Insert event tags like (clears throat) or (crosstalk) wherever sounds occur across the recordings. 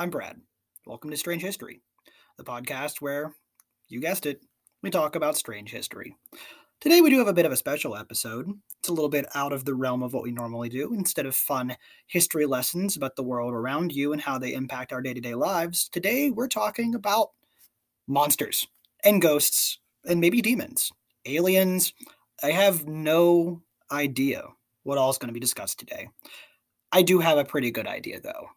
I'm Brad. Welcome to Strange History, the podcast where, you guessed it, we talk about strange history. Today we do have a bit of a special episode. It's a little bit out of the realm of what we normally do. Instead of fun history lessons about the world around you and how they impact our day to day lives, today we're talking about monsters and ghosts and maybe demons, aliens. I have no idea what all is going to be discussed today. I do have a pretty good idea, though.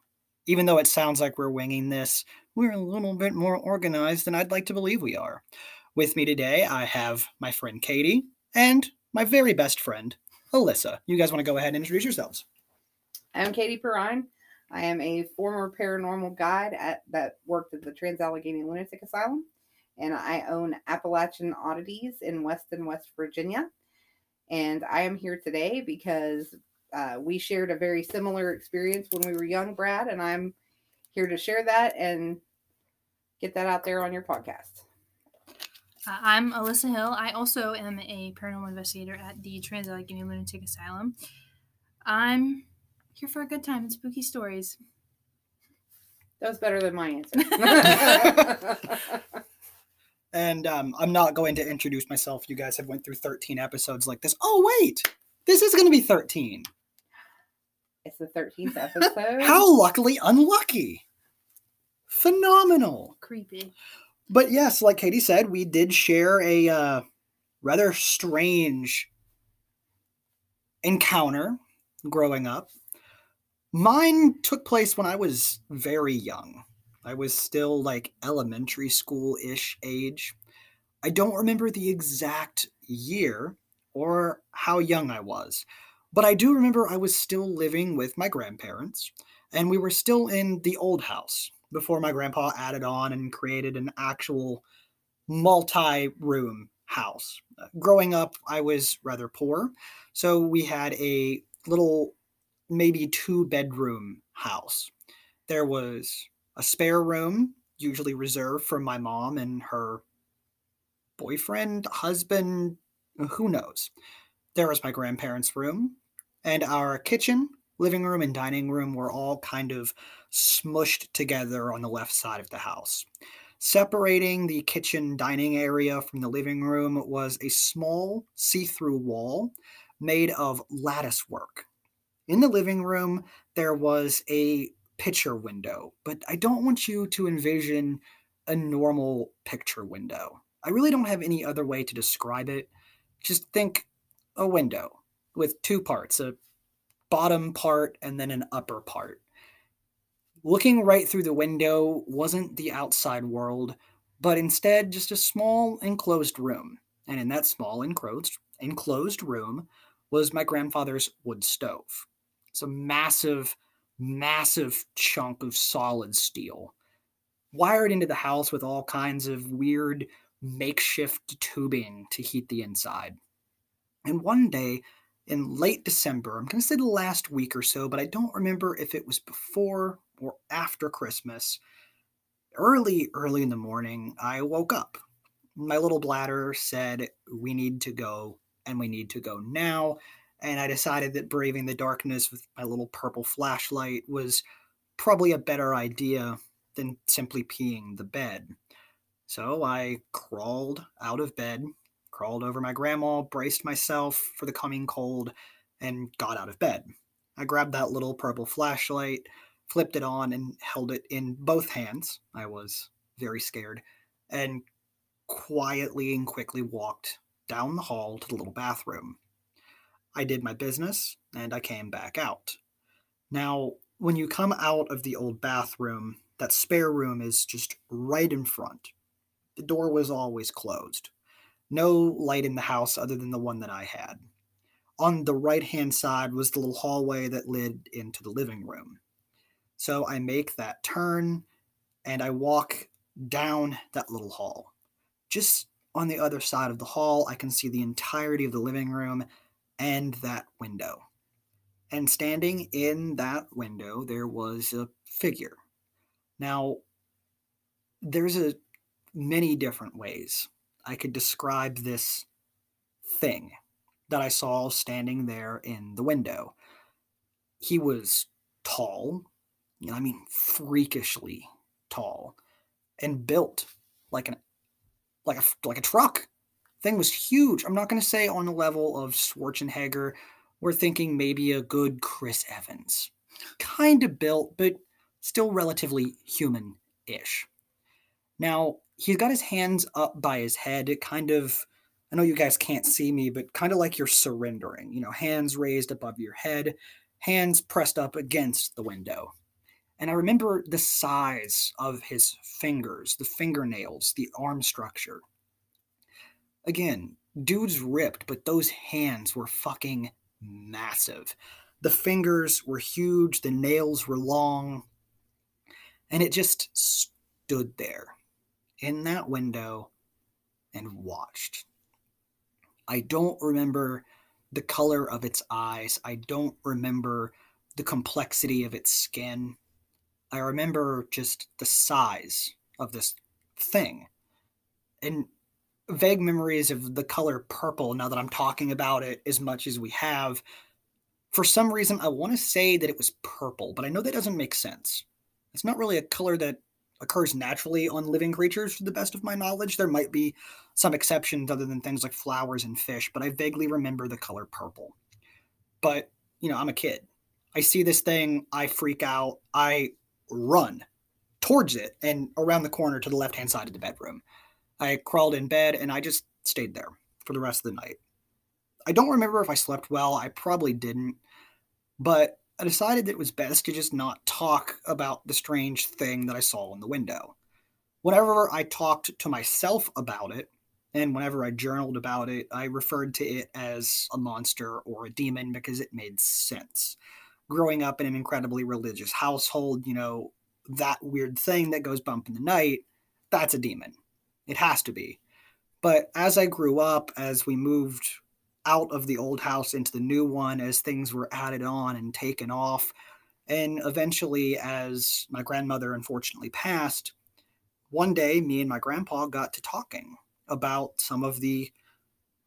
Even though it sounds like we're winging this, we're a little bit more organized than I'd like to believe we are. With me today, I have my friend Katy and my very best friend, Alyssa. You guys want to go ahead and introduce yourselves? I'm Katy Perrine. I am a former paranormal guide at that worked at the Trans Allegheny Lunatic Asylum, and I own Appalachian Oddities in Weston, West Virginia. And I am here today because uh, we shared a very similar experience when we were young, Brad, and I'm here to share that and get that out there on your podcast. Uh, I'm Alyssa Hill. I also am a paranormal investigator at the Trans Allegheny Lunatic Asylum. I'm here for a good time and spooky stories. That was better than my answer. (laughs) and um, I'm not going to introduce myself. You guys have went through 13 episodes like this. Oh wait, this is going to be 13. It's the 13th (laughs) episode. How luckily unlucky. Phenomenal. Creepy. But yes, like Katy said, we did share a uh, rather strange encounter growing up. Mine took place when I was very young. I was still like elementary school ish age. I don't remember the exact year or how young I was, but I do remember I was still living with my grandparents and we were still in the old house before my grandpa added on and created an actual multi room house. Growing up, I was rather poor, so we had a little, maybe two bedroom house. There was a spare room, usually reserved for my mom and her boyfriend, husband, who knows. There was my grandparents' room, and our kitchen, living room, and dining room were all kind of smushed together on the left side of the house. Separating the kitchen dining area from the living room was a small see through wall made of lattice work. In the living room, there was a picture window, but I don't want you to envision a normal picture window. I really don't have any other way to describe it. Just think a window with two parts a bottom part and then an upper part. Looking right through the window wasn't the outside world, but instead just a small enclosed room. And in that small enclosed enclosed room was my grandfather's wood stove. It's a massive, massive chunk of solid steel, wired into the house with all kinds of weird makeshift tubing to heat the inside. And one day, in late December, I'm going to say the last week or so, but I don't remember if it was before or after Christmas, early, early in the morning, I woke up. My little bladder said, We need to go, and we need to go now. And I decided that braving the darkness with my little purple flashlight was probably a better idea than simply peeing the bed. So I crawled out of bed, crawled over my grandma, braced myself for the coming cold, and got out of bed. I grabbed that little purple flashlight, flipped it on and held it in both hands. I was very scared and quietly and quickly walked down the hall to the little bathroom. I did my business and I came back out. Now, when you come out of the old bathroom, that spare room is just right in front. The door was always closed. No light in the house other than the one that I had. On the right hand side was the little hallway that led into the living room. So I make that turn and I walk down that little hall. Just on the other side of the hall, I can see the entirety of the living room and that window. And standing in that window, there was a figure. Now, there's a many different ways I could describe this thing that I saw standing there in the window. He was tall, I mean, freakishly tall and built like an like a like a truck. Thing was huge. I'm not going to say on the level of Schwarzenegger. We're thinking maybe a good Chris Evans, kind of built, but still relatively human-ish. Now he's got his hands up by his head, kind of. I know you guys can't see me, but kind of like you're surrendering. You know, hands raised above your head, hands pressed up against the window. And I remember the size of his fingers, the fingernails, the arm structure. Again, dude's ripped, but those hands were fucking massive. The fingers were huge, the nails were long, and it just stood there in that window and watched. I don't remember the color of its eyes. I don't remember the complexity of its skin. I remember just the size of this thing. And vague memories of the color purple now that I'm talking about it as much as we have. For some reason, I want to say that it was purple, but I know that doesn't make sense. It's not really a color that occurs naturally on living creatures, to the best of my knowledge. There might be some exceptions other than things like flowers and fish, but I vaguely remember the color purple. But, you know, I'm a kid. I see this thing, I freak out, I run towards it and around the corner to the left hand side of the bedroom. I crawled in bed and I just stayed there for the rest of the night. I don't remember if I slept well, I probably didn't, but I decided that it was best to just not talk about the strange thing that I saw in the window. Whenever I talked to myself about it, and whenever I journaled about it, I referred to it as a monster or a demon because it made sense growing up in an incredibly religious household, you know, that weird thing that goes bump in the night, that's a demon. It has to be. But as I grew up, as we moved out of the old house into the new one, as things were added on and taken off, and eventually, as my grandmother unfortunately passed, one day me and my grandpa got to talking about some of the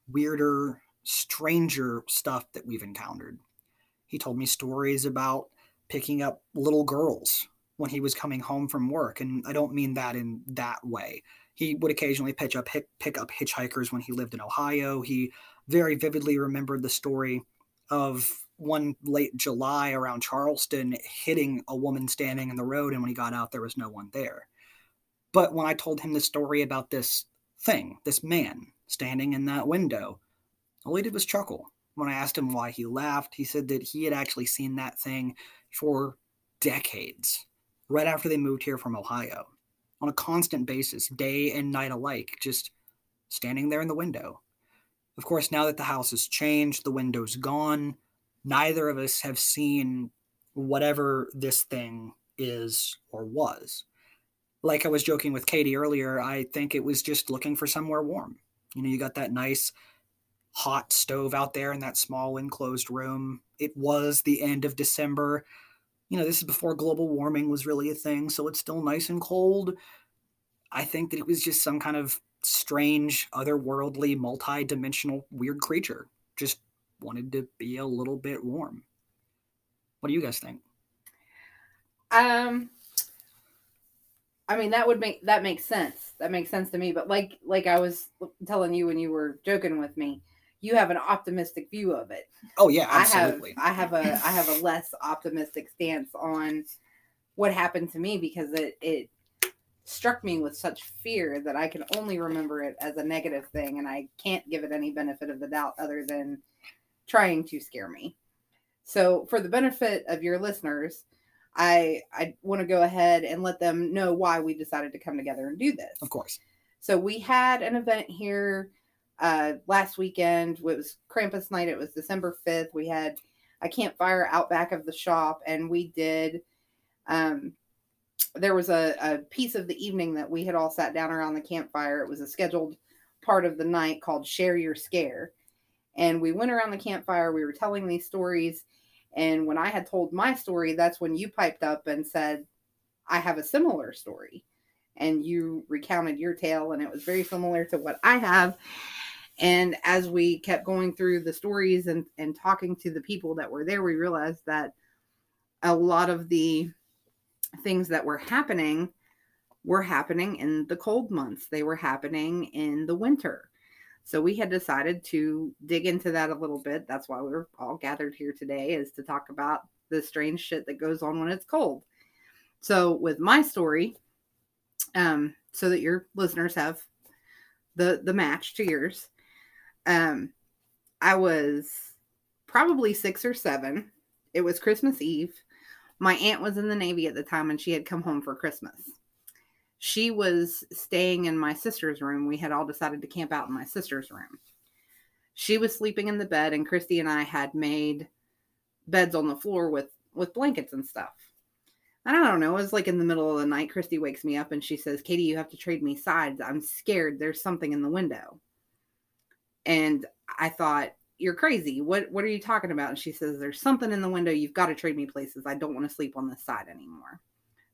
weirder, stranger stuff that we've encountered. He told me stories about picking up little girls when he was coming home from work. And I don't mean that in that way. He would occasionally pick up, pick up hitchhikers when he lived in Ohio. He very vividly remembered the story of one late July around Charleston hitting a woman standing in the road. And when he got out, there was no one there. But when I told him the story about this thing, this man standing in that window, all he did was chuckle. When I asked him why he laughed, he said that he had actually seen that thing for decades, right after they moved here from Ohio, on a constant basis, day and night alike, just standing there in the window. Of course, now that the house has changed, the window's gone, neither of us have seen whatever this thing is or was. Like I was joking with Katy earlier, I think it was just looking for somewhere warm. You know, you got that nice hot stove out there in that small enclosed room. It was the end of December. You know, this is before global warming was really a thing, so it's still nice and cold. I think that it was just some kind of strange, otherworldly, multi-dimensional, weird creature. Just wanted to be a little bit warm. What do you guys think? Um I mean that would make that makes sense. That makes sense to me. But like like I was telling you when you were joking with me, you have an optimistic view of it. Oh yeah, absolutely. I have I have a I have a less optimistic stance on what happened to me because it it struck me with such fear that I can only remember it as a negative thing and I can't give it any benefit of the doubt other than trying to scare me. So for the benefit of your listeners, I I want to go ahead and let them know why we decided to come together and do this. Of course. So we had an event here uh, last weekend. It was Krampus night. It was December 5th. We had a campfire out back of the shop, and we did. Um, there was a, a piece of the evening that we had all sat down around the campfire. It was a scheduled part of the night called Share Your Scare. And we went around the campfire. We were telling these stories. And when I had told my story, that's when you piped up and said, I have a similar story. And you recounted your tale, and it was very similar to what I have. And as we kept going through the stories and, and talking to the people that were there, we realized that a lot of the things that were happening were happening in the cold months. They were happening in the winter. So we had decided to dig into that a little bit. That's why we're all gathered here today is to talk about the strange shit that goes on when it's cold. So with my story, um, so that your listeners have the the match to yours, um, I was probably six or seven. It was Christmas Eve. My aunt was in the Navy at the time and she had come home for Christmas. She was staying in my sister's room. We had all decided to camp out in my sister's room. She was sleeping in the bed, and Christy and I had made beds on the floor with with blankets and stuff. And I don't know, it was like in the middle of the night. Christy wakes me up and she says, Katy, you have to trade me sides. I'm scared. There's something in the window. And I thought, You're crazy. What what are you talking about? And she says, There's something in the window. You've got to trade me places. I don't want to sleep on this side anymore.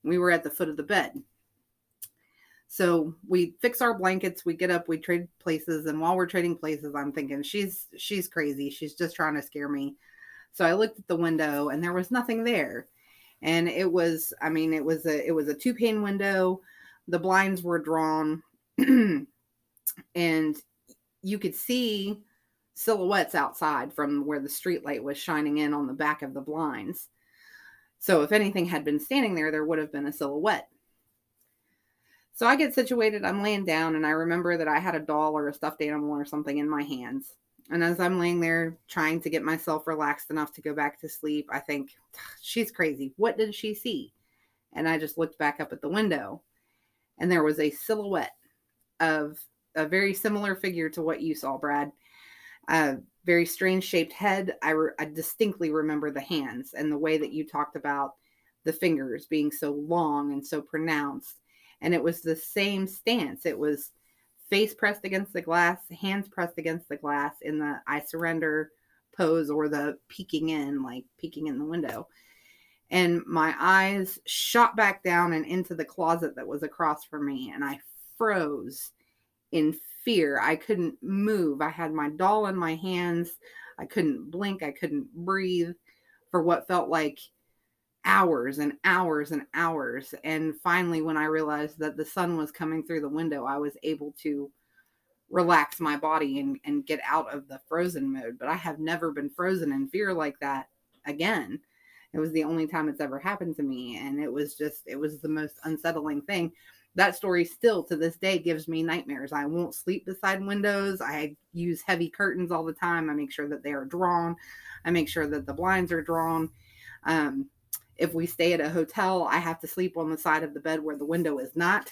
We were at the foot of the bed. So we fix our blankets, we get up, we trade places, and while we're trading places, I'm thinking she's she's crazy. She's just trying to scare me. So I looked at the window and there was nothing there. And it was, I mean, it was a it was a two pane window. The blinds were drawn, (clears throat) and you could see silhouettes outside from where the street light was shining in on the back of the blinds. So if anything had been standing there, there would have been a silhouette. So I get situated, I'm laying down, and I remember that I had a doll or a stuffed animal or something in my hands. And as I'm laying there trying to get myself relaxed enough to go back to sleep, I think, she's crazy. What did she see? And I just looked back up at the window, and there was a silhouette of a very similar figure to what you saw, Brad. A very strange shaped head. I, re- I distinctly remember the hands and the way that you talked about the fingers being so long and so pronounced and it was the same stance. It was face pressed against the glass, hands pressed against the glass in the I surrender pose or the peeking in, like peeking in the window. And my eyes shot back down and into the closet that was across from me, and I froze in fear. I couldn't move. I had my doll in my hands. I couldn't blink. I couldn't breathe for what felt like hours and hours and hours. And finally, when I realized that the sun was coming through the window, I was able to relax my body and, and get out of the frozen mode. But I have never been frozen in fear like that again. It was the only time it's ever happened to me. And it was just, it was the most unsettling thing. That story still to this day gives me nightmares. I won't sleep beside windows. I use heavy curtains all the time. I make sure that they are drawn. I make sure that the blinds are drawn. Um, if we stay at a hotel, I have to sleep on the side of the bed where the window is not.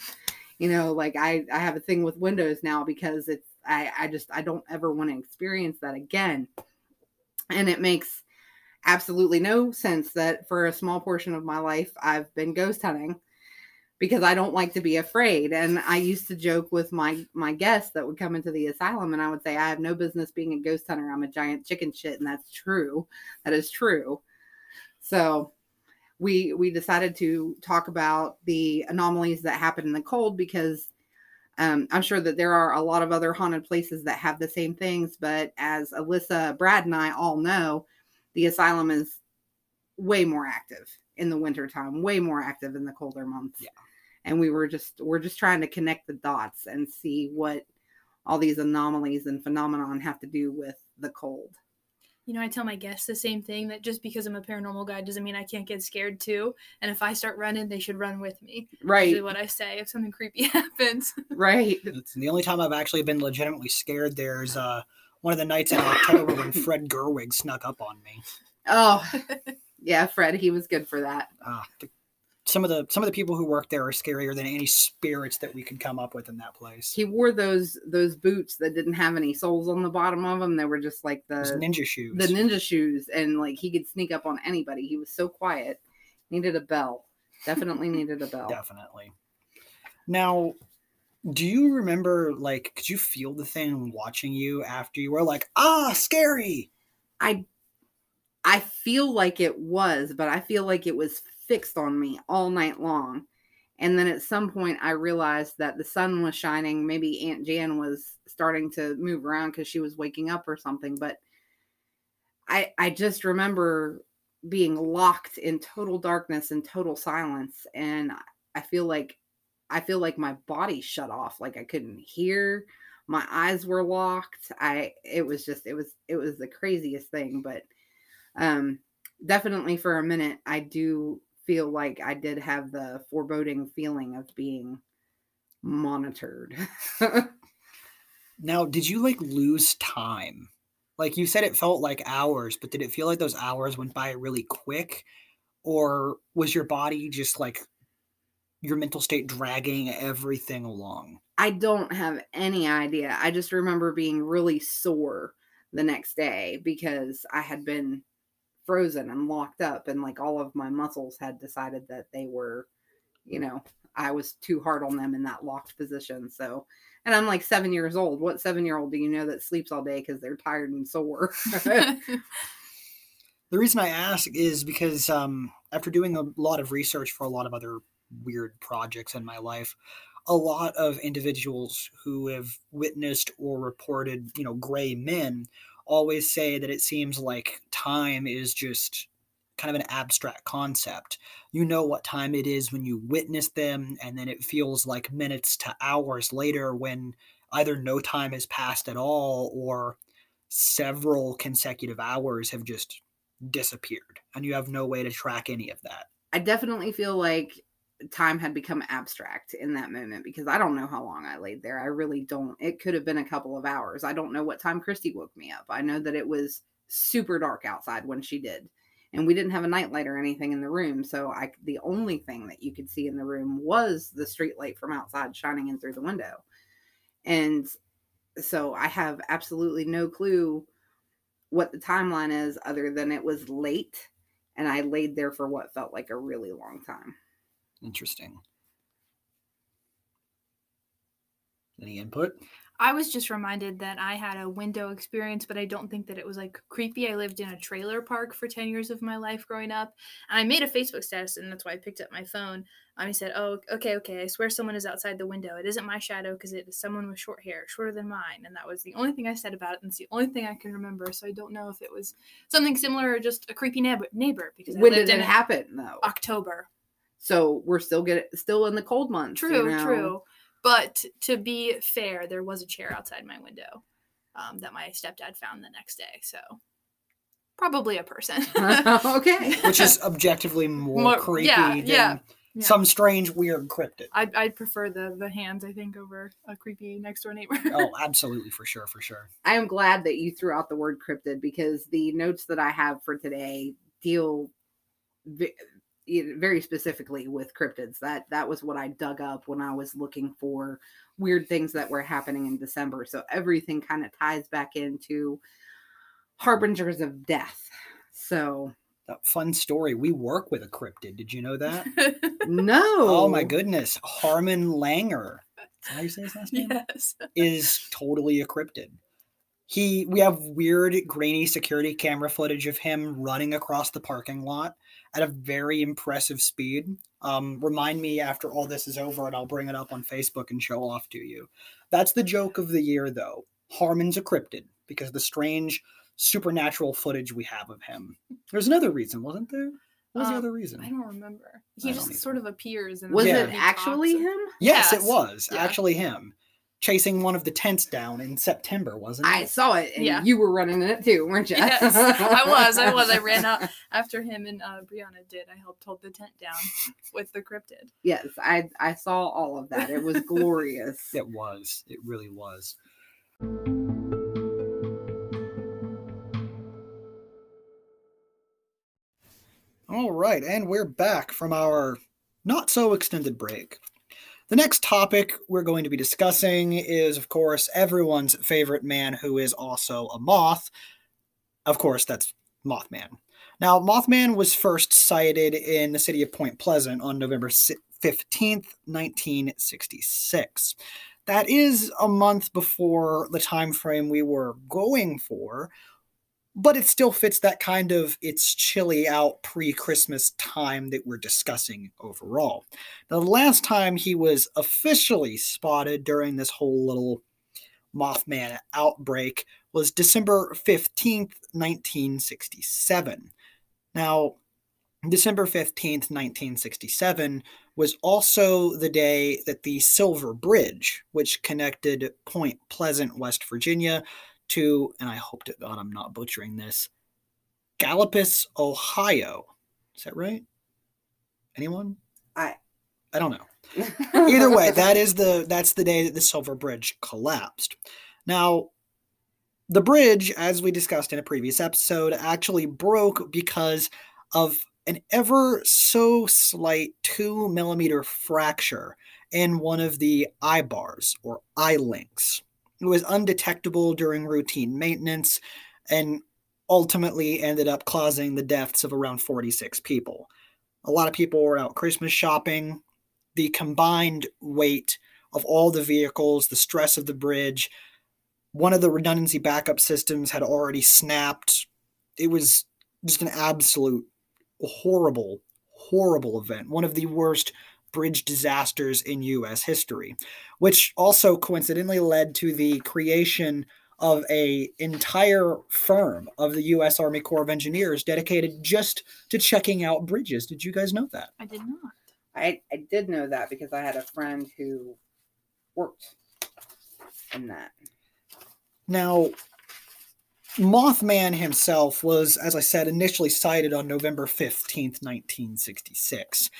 You know, like I, I have a thing with windows now because it's I, I just I don't ever want to experience that again. And it makes absolutely no sense that for a small portion of my life I've been ghost hunting because I don't like to be afraid. And I used to joke with my my guests that would come into the asylum and I would say I have no business being a ghost hunter. I'm a giant chicken shit and that's true. That is true. So, we we decided to talk about the anomalies that happen in the cold because um, I'm sure that there are a lot of other haunted places that have the same things. But as Alyssa, Brad, and I all know, the asylum is way more active in the wintertime, way more active in the colder months. Yeah. And we were just we're just trying to connect the dots and see what all these anomalies and phenomenon have to do with the cold you know, I tell my guests the same thing that just because I'm a paranormal guy doesn't mean I can't get scared too. And if I start running, they should run with me. Right. Is what I say if something creepy (laughs) happens. Right. It's the only time I've actually been legitimately scared. There's uh, one of the nights in October when (laughs) Fred Gerwig snuck up on me. Oh, yeah, Fred, he was good for that. Uh, the some of the some of the people who work there are scarier than any spirits that we could come up with in that place. He wore those those boots that didn't have any soles on the bottom of them. They were just like the ninja shoes. the ninja shoes, and like he could sneak up on anybody. He was so quiet. Needed a bell. Definitely (laughs) needed a bell. Definitely. Now, do you remember like could you feel the thing watching you after you were like, ah, scary? I I feel like it was, but I feel like it was fixed on me all night long. And then at some point, I realized that the sun was shining. Maybe Aunt Jan was starting to move around because she was waking up or something. But I, I just remember being locked in total darkness and total silence and I feel like I feel like my body shut off like I couldn't hear my eyes were locked I it was just it was it was the craziest thing but um definitely for a minute I do feel like I did have the foreboding feeling of being monitored (laughs) Now, did you like lose time? Like you said, it felt like hours, but did it feel like those hours went by really quick? Or was your body just like your mental state dragging everything along? I don't have any idea. I just remember being really sore the next day because I had been frozen and locked up, and like all of my muscles had decided that they were, you know, I was too hard on them in that locked position. So, and I'm like seven years old. What seven year old do you know that sleeps all day because they're tired and sore? (laughs) (laughs) The reason I ask is because um, after doing a lot of research for a lot of other weird projects in my life, a lot of individuals who have witnessed or reported, you know, gray men always say that it seems like time is just kind of an abstract concept. You know what time it is when you witness them, and then it feels like minutes to hours later when either no time has passed at all or several consecutive hours have just disappeared and you have no way to track any of that. I definitely feel like time had become abstract in that moment because I don't know how long I laid there. I really don't. It could have been a couple of hours. I don't know what time Christy woke me up. I know that it was super dark outside when she did. And we didn't have a nightlight or anything in the room, so I the only thing that you could see in the room was the street light from outside shining in through the window. And so I have absolutely no clue what the timeline is other than it was late and I laid there for what felt like a really long time. Interesting. Any input? I was just reminded that I had a window experience, but I don't think that it was like creepy. I lived in a trailer park for 10 years of my life growing up. And I made a Facebook status, and that's why I picked up my phone. And I said, Oh, okay, okay. I swear someone is outside the window. It isn't my shadow because it is someone with short hair, shorter than mine. And that was the only thing I said about it. And it's the only thing I can remember. So I don't know if it was something similar or just a creepy neighbor. neighbor because I When lived did it happen though? October. So we're still get still in the cold months. you True, know? true. But to be fair, there was a chair outside my window um, that my stepdad found the next day. So probably a person. (laughs) okay. (laughs) Which is objectively more, More- creepy yeah, than yeah, yeah. some strange, weird cryptid. I'd, I'd prefer the the hands, I think, over a creepy next door neighbor. oh, (laughs) absolutely, for sure, for sure. I am glad that you threw out the word cryptid because the notes that I have for today deal ve- you know, very specifically with cryptids. That that was what I dug up when I was looking for weird things that were happening in December. So everything kind of ties back into harbingers of death. So That fun story. We work with a cryptid. Did you know that? no. (laughs) oh my goodness. Harmon Langer. Is how you say his last (laughs) name? yes. is totally a cryptid. He we have weird grainy security camera footage of him running across the parking lot at a very impressive speed. Um, remind me after all this is over and I'll bring it up on Facebook and show off to you. That's the joke of the year though. Harmon's a cryptid because of the strange supernatural footage we have of him. There's another reason, wasn't there? What was the Um, other reason? I don't remember. He I just sort of appears. And Was Yeah. it actually him? yes, it was Yeah. actually him chasing one of the tents down in September, wasn't it? I saw it, and Yeah. you were running it too, weren't you? Yes, (laughs) I was. I was. I ran out after him and uh, Brianna did. I helped hold the tent down with the cryptid. Yes, I I saw all of that. It was (laughs) glorious. It was. It really was. All right, and we're back from our not so extended break. The next topic we're going to be discussing is, of course, everyone's favorite man who is also a moth. Of course, that's Mothman. Now, Mothman was first sighted in the city of Point Pleasant on November 15th, 1966. That is a month before the time frame we were going for, but it still fits that kind of it's chilly out pre-Christmas time that we're discussing overall. Now, the last time he was officially spotted during this whole little Mothman outbreak was December 15th, 1967. Now, December 15th, 1967, was also the day that the Silver Bridge, which connected Point Pleasant, West Virginia, to, and I hope to God I'm not butchering this, Gallipolis, Ohio. Is that right? Anyone? I I don't know. (laughs) Either way, that is the that's the day that the Silver Bridge collapsed. Now, the bridge, as we discussed in a previous episode, actually broke because of an ever so slight two millimeter fracture in one of the eye bars or eye links. It was undetectable during routine maintenance and ultimately ended up causing the deaths of around 46 people. A lot of people were out Christmas shopping. The combined weight of all the vehicles, the stress of the bridge, one of the redundancy backup systems had already snapped. It was just an absolute horrible, horrible event. One of the worst bridge disasters in U.S. history, which also coincidentally led to the creation of a entire firm of the U.S. Army Corps of Engineers dedicated just to checking out bridges. Did you guys know that? I did not. I, I did know that because I had a friend who worked in that. Now, Mothman himself was, as I said, initially sighted on November 15th, 1966.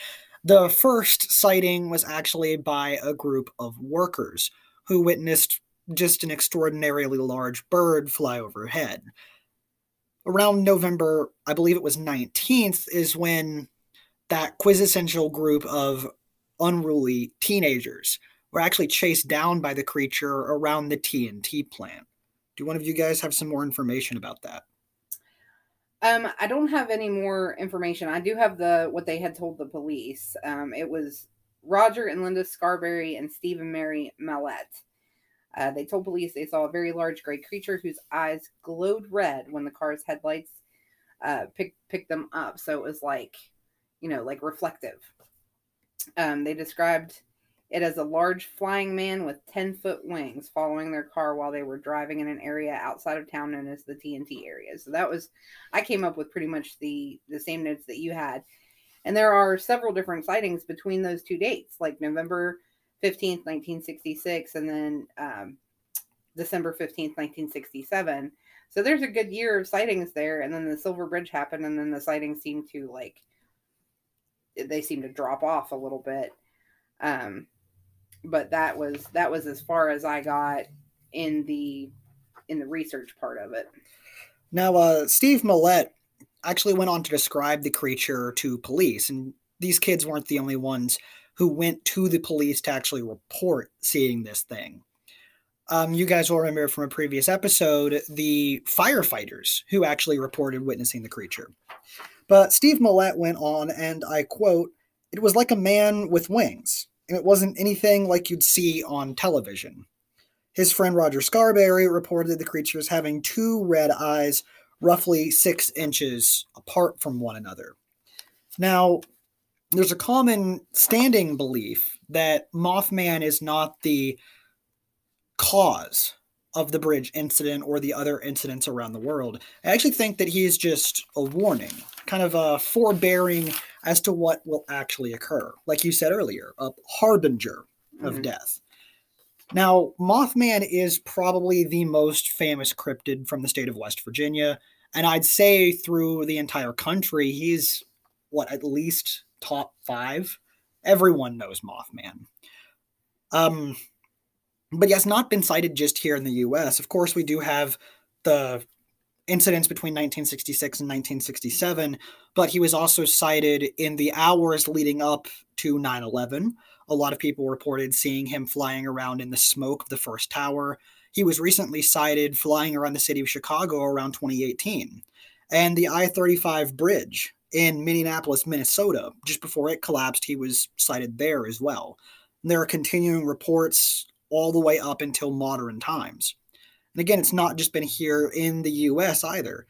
The first sighting was actually by a group of workers who witnessed just an extraordinarily large bird fly overhead. Around November, I believe it was 19th, is when that quintessential group of unruly teenagers were actually chased down by the creature around the TNT plant. Do one of you guys have some more information about that? Um, I don't have any more information. I do have the what they had told the police. Um, it was Roger and Linda Scarberry and Steve and Mary Mallette. Uh, they told police they saw a very large gray creature whose eyes glowed red when the car's headlights uh, picked picked them up. So it was like, you know, like reflective. Um, they described it as a large flying man with 10 foot wings following their car while they were driving in an area outside of town known as the TNT area. So that was, I came up with pretty much the, the same notes that you had. And there are several different sightings between those two dates, like November 15th, 1966, and then um, December 15th, 1967. So there's a good year of sightings there. And then the Silver Bridge happened, and then the sightings seemed to like, they seemed to drop off a little bit. Um, but that was that was as far as I got in the in the research part of it. Now, uh, Steve Mallette actually went on to describe the creature to police, and these kids weren't the only ones who went to the police to actually report seeing this thing. Um, you guys will remember from a previous episode the firefighters who actually reported witnessing the creature. But Steve Mallette went on, and I quote, It was like a man with wings and it wasn't anything like you'd see on television. His friend Roger Scarberry reported the creatures having two red eyes roughly six inches apart from one another. Now, there's a common standing belief that Mothman is not the cause of the bridge incident or the other incidents around the world. I actually think that he is just a warning, kind of a forbearing as to what will actually occur. Like you said earlier, a harbinger of mm-hmm. death. Now, Mothman is probably the most famous cryptid from the state of West Virginia. And I'd say through the entire country, he's what, at least top five? Everyone knows Mothman. Um, but he has not been sighted just here in the US. Of course, we do have the incidents between 1966 and 1967, but he was also sighted in the hours leading up to 9 11. A lot of people reported seeing him flying around in the smoke of the first tower. He was recently sighted flying around the city of Chicago around 2018. And the I 35 bridge in Minneapolis, Minnesota, just before it collapsed, he was sighted there as well. And there are continuing reports all the way up until modern times. And again, it's not just been here in the US either.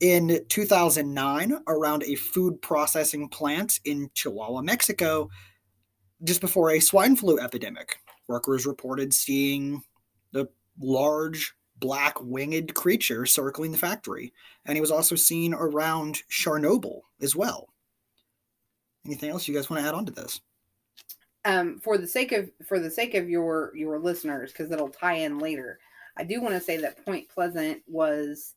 In 2009, around a food processing plant in Chihuahua, Mexico, just before a swine flu epidemic, workers reported seeing the large black winged creature circling the factory. And he was also seen around Chernobyl as well. Anything else you guys want to add on to this? um, for the sake of for the sake of your your listeners, because it'll tie in later. I do want to say that Point Pleasant was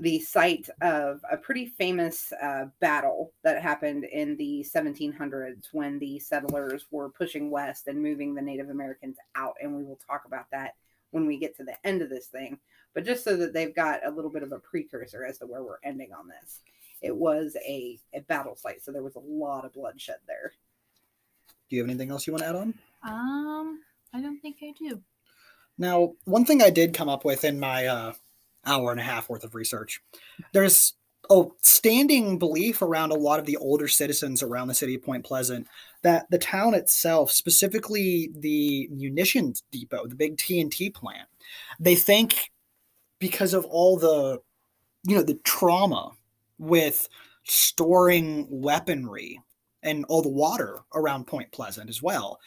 the site of a pretty famous uh, battle that happened in the 1700s when the settlers were pushing west and moving the Native Americans out. And we will talk about that when we get to the end of this thing. But just so that they've got a little bit of a precursor as to where we're ending on this, it was a, a battle site. So there was a lot of bloodshed there. Do you have anything else you want to add on? Um, I don't think I do. Now, one thing I did come up with in my uh, hour and a half worth of research, there's a standing belief around a lot of the older citizens around the city of Point Pleasant that the town itself, specifically the munitions depot, the big TNT plant, they think because of all the, you know, the trauma with storing weaponry and all the water around Point Pleasant as well,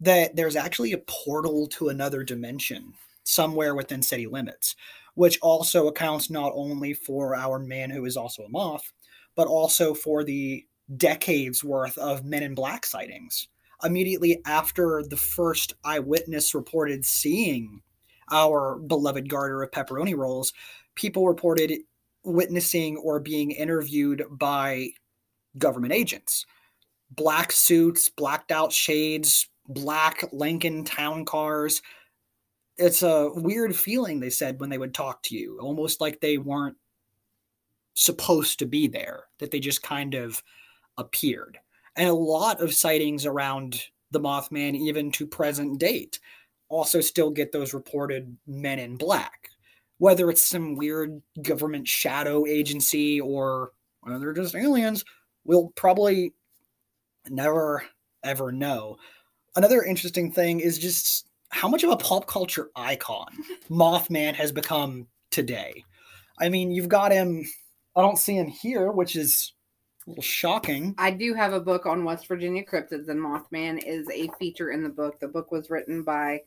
that there's actually a portal to another dimension somewhere within city limits, which also accounts not only for our man who is also a moth, but also for the decades worth of men in black sightings. Immediately after the first eyewitness reported seeing our beloved garter of pepperoni rolls, people reported witnessing or being interviewed by government agents black suits, blacked out shades, black Lincoln town cars. It's a weird feeling, they said, when they would talk to you, almost like they weren't supposed to be there, that they just kind of appeared. And a lot of sightings around the Mothman, even to present date, also still get those reported men in black. Whether it's some weird government shadow agency or whether they're just aliens, we'll probably never ever know. Another interesting thing is just how much of a pop culture icon (laughs) Mothman has become today. I mean, you've got him, I don't see him here, which is a little shocking. I do have a book on West Virginia cryptids, and Mothman is a feature in the book. The book was written by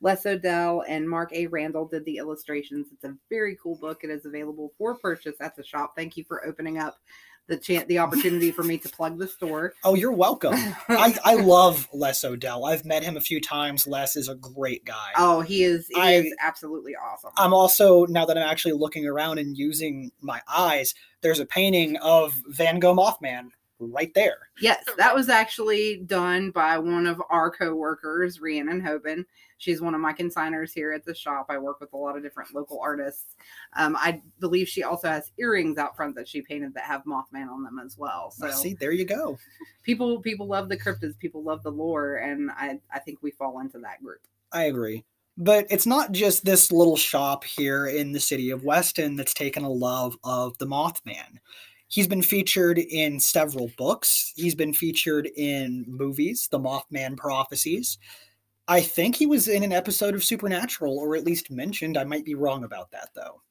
Les Odell and Mark A. Randall did the illustrations. It's a very cool book. It is available for purchase at the shop. Thank you for opening up the chance, the opportunity for me to plug the store. (laughs) Oh, you're welcome. I, I love Les Odell. I've met him a few times. Les is a great guy. Oh, he is. He I- is absolutely awesome. I'm also now that I'm actually looking around and using my eyes, there's a painting of Van Gogh Mothman right there. Yes, that was actually done by one of our co-workers, Rhiannon Hoban. She's one of my consigners here at the shop. I work with a lot of different local artists. Um, I believe she also has earrings out front that she painted that have Mothman on them as well. So See, there you go. people people love the cryptids, people love the lore, and I I think we fall into that group. I agree. But it's not just this little shop here in the city of Weston that's taken a love of the Mothman. He's been featured in several books. He's been featured in movies, The Mothman Prophecies. I think he was in an episode of Supernatural, or at least mentioned. I might be wrong about that, though.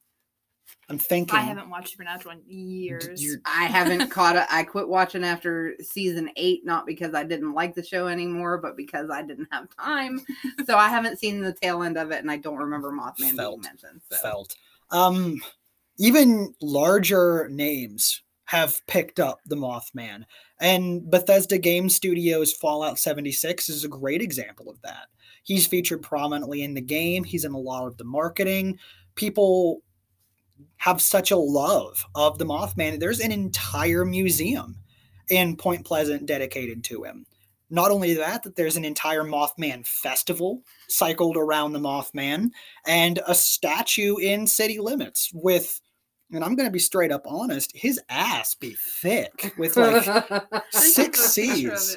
I'm thinking. I haven't watched Supernatural in years. you're- I haven't caught it. I quit watching after season eight, not because I didn't like the show anymore, but because I didn't have time. so I haven't seen the tail end of it, and I don't remember Mothman Felt. being mentioned. So. felt. Um, even larger names have picked up the Mothman, and Bethesda Game Studios Fallout 76 is a great example of that. He's featured prominently in the game. He's in a lot of the marketing. People have such a love of the Mothman. There's an entire museum in Point Pleasant dedicated to him. Not only that, that there's an entire Mothman festival cycled around the Mothman and a statue in city limits with and I'm going to be straight up honest, his ass be thick with (laughs) like six there's a picture of C's. There's-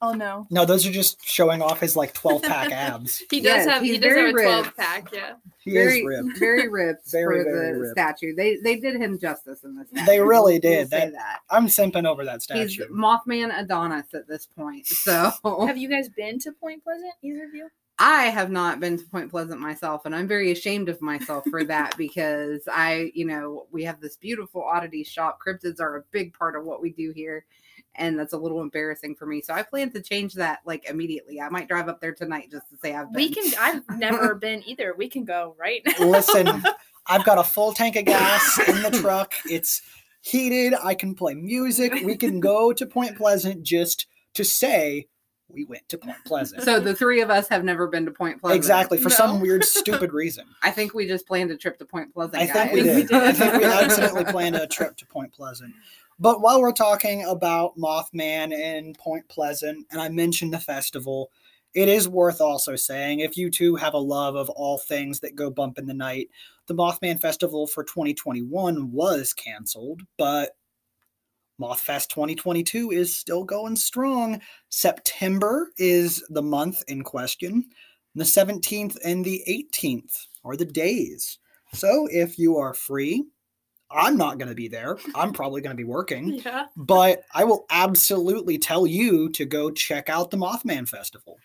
Oh no. No, those are just showing off his like 12 pack (laughs) abs. He does Yes, have he does have very a 12 pack, yeah. He very, is ripped. very ripped Very, for very the ripped. statue. They they did him justice in this. They really did. say That- that. I'm simping over that He's statue. Mothman Adonis at this point. So Have you guys been to Point Pleasant, either of you? I have not been to Point Pleasant myself, and I'm very ashamed of myself for that (laughs) because I, you know, we have this beautiful oddity shop. Cryptids are a big part of what we do here. and that's a little embarrassing for me. So I plan to change that like immediately. I might drive up there tonight just to say I've been. We can. I've (laughs) never been either. We can go right now. Listen, (laughs) I've got a full tank of gas in the truck. It's heated. I can play music. We can go to Point Pleasant just to say we went to Point Pleasant. So the three of us have never been to Point Pleasant. exactly for some weird, stupid (laughs) reason. I think we just planned a trip to Point Pleasant. I think we guys. did. (laughs) I think we accidentally planned a trip to Point Pleasant. But while we're talking about Mothman and Point Pleasant, and I mentioned the festival, it is worth also saying if you two have a love of all things that go bump in the night, the Mothman Festival for 2021 was canceled, but Mothfest 2022 is still going strong. September is the month in question. The 17th and the 18th are the days. So if you are free, I'm not going to be there. I'm probably going to be working, (laughs) Yeah. but I will absolutely tell you to go check out the Mothman Festival.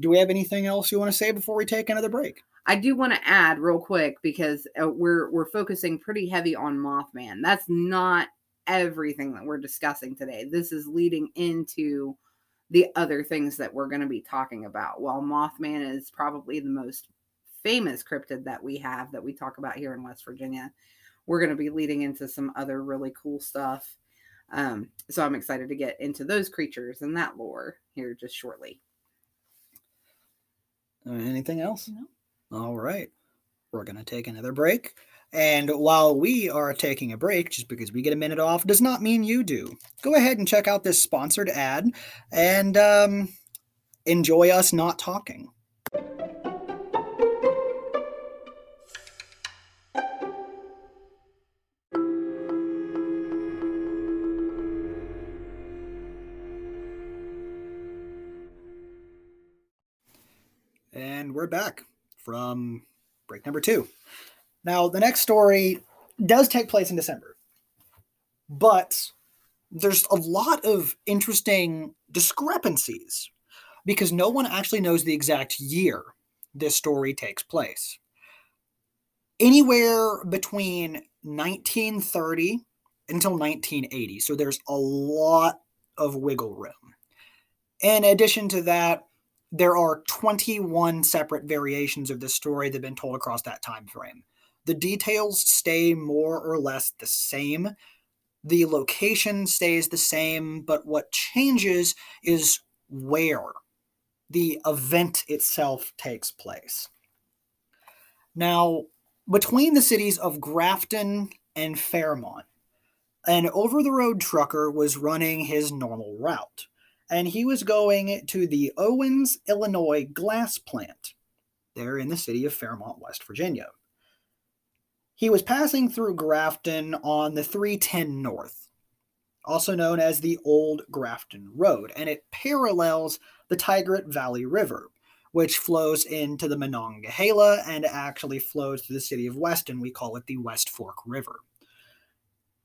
Do we have anything else you want to say before we take another break? I do want to add real quick because uh, we're we're focusing pretty heavy on Mothman. That's not everything that we're discussing today. This is leading into the other things that we're going to be talking about. While Mothman is probably the most famous cryptid that we have that we talk about here in West Virginia, we're going to be leading into some other really cool stuff. Um, so I'm excited to get into those creatures and that lore here just shortly. Uh, anything else? No. All right. We're going to take another break. And while we are taking a break, just because we get a minute off does not mean you do. Go ahead and check out this sponsored ad and um, enjoy us not talking. And we're back from break number two. Now, the next story does take place in December, but there's a lot of interesting discrepancies because no one actually knows the exact year this story takes place. Anywhere between 1930 until 1980. So there's a lot of wiggle room. In addition to that, there are 21 separate variations of this story that have been told across that time frame. The details stay more or less the same. The location stays the same, but what changes is where the event itself takes place. Now, between the cities of Grafton and Fairmont, an over the road trucker was running his normal route and he was going to the Owens, Illinois glass plant there in the city of Fairmont, West Virginia. He was passing through Grafton on the 310 North, also known as the Old Grafton Road, and it parallels the Tygart Valley River, which flows into the Monongahela and actually flows to the city of Weston. We call it the West Fork River.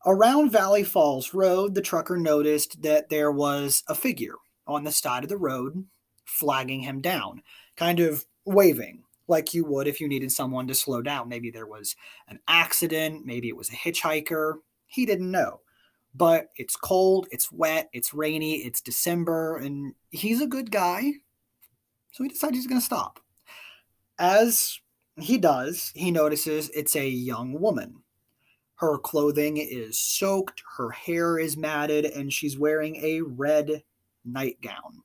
Around Valley Falls Road, the trucker noticed that there was a figure on the side of the road flagging him down, kind of waving like you would if you needed someone to slow down. Maybe there was an accident, maybe it was a hitchhiker. He didn't know. But it's cold, it's wet, it's rainy, it's December, and he's a good guy. So he decides he's going to stop. As he does, he notices it's a young woman. Her clothing is soaked, her hair is matted, and she's wearing a red nightgown.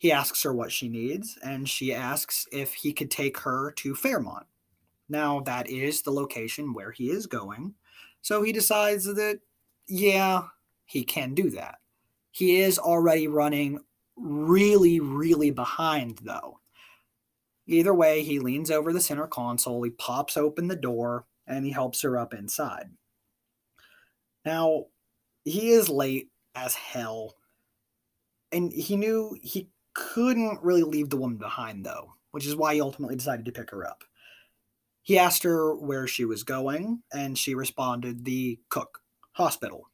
He asks her what she needs, and she asks if he could take her to Fairmont. Now, that is the location where he is going, so he decides that, yeah, he can do that. He is already running really, really behind, though. Either way, he leans over the center console, he pops open the door, and he helps her up inside. Now, he is late as hell, and he knew he couldn't really leave the woman behind, though, which is why he ultimately decided to pick her up. He asked her where she was going, and she responded, The Cook Hospital.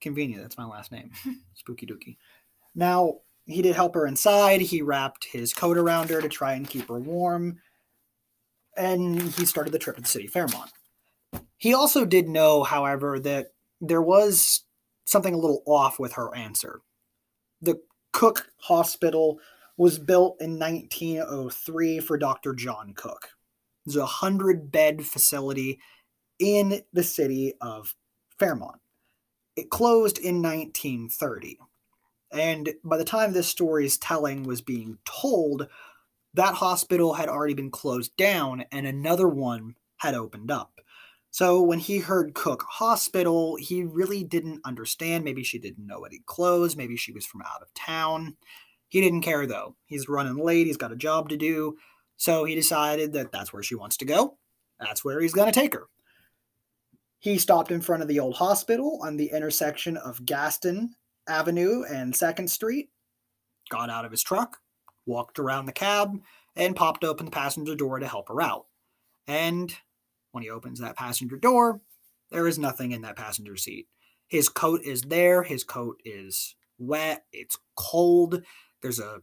Convenient, that's my last name. (laughs) Spooky dookie. Now, he did help her inside. He wrapped his coat around her to try and keep her warm, and he started the trip to the city of Fairmont. He also did know, however, that there was something a little off with her answer. The Cook Hospital was built in 1903 for Dr. John Cook. It's a hundred bed facility in the city of Fairmont. It closed in 1930. And by the time this story's telling was being told, that hospital had already been closed down and another one had opened up. So when he heard Cook Hospital, he really didn't understand. Maybe she didn't know it had closed. Maybe she was from out of town. He didn't care though. He's running late. He's got a job to do. So he decided that that's where she wants to go. That's where he's going to take her. He stopped in front of the old hospital on the intersection of Gaston Avenue and 2nd Street, got out of his truck, walked around the cab, and popped open the passenger door to help her out. And when he opens that passenger door, there is nothing in that passenger seat. His coat is there, his coat is wet, it's cold. There's a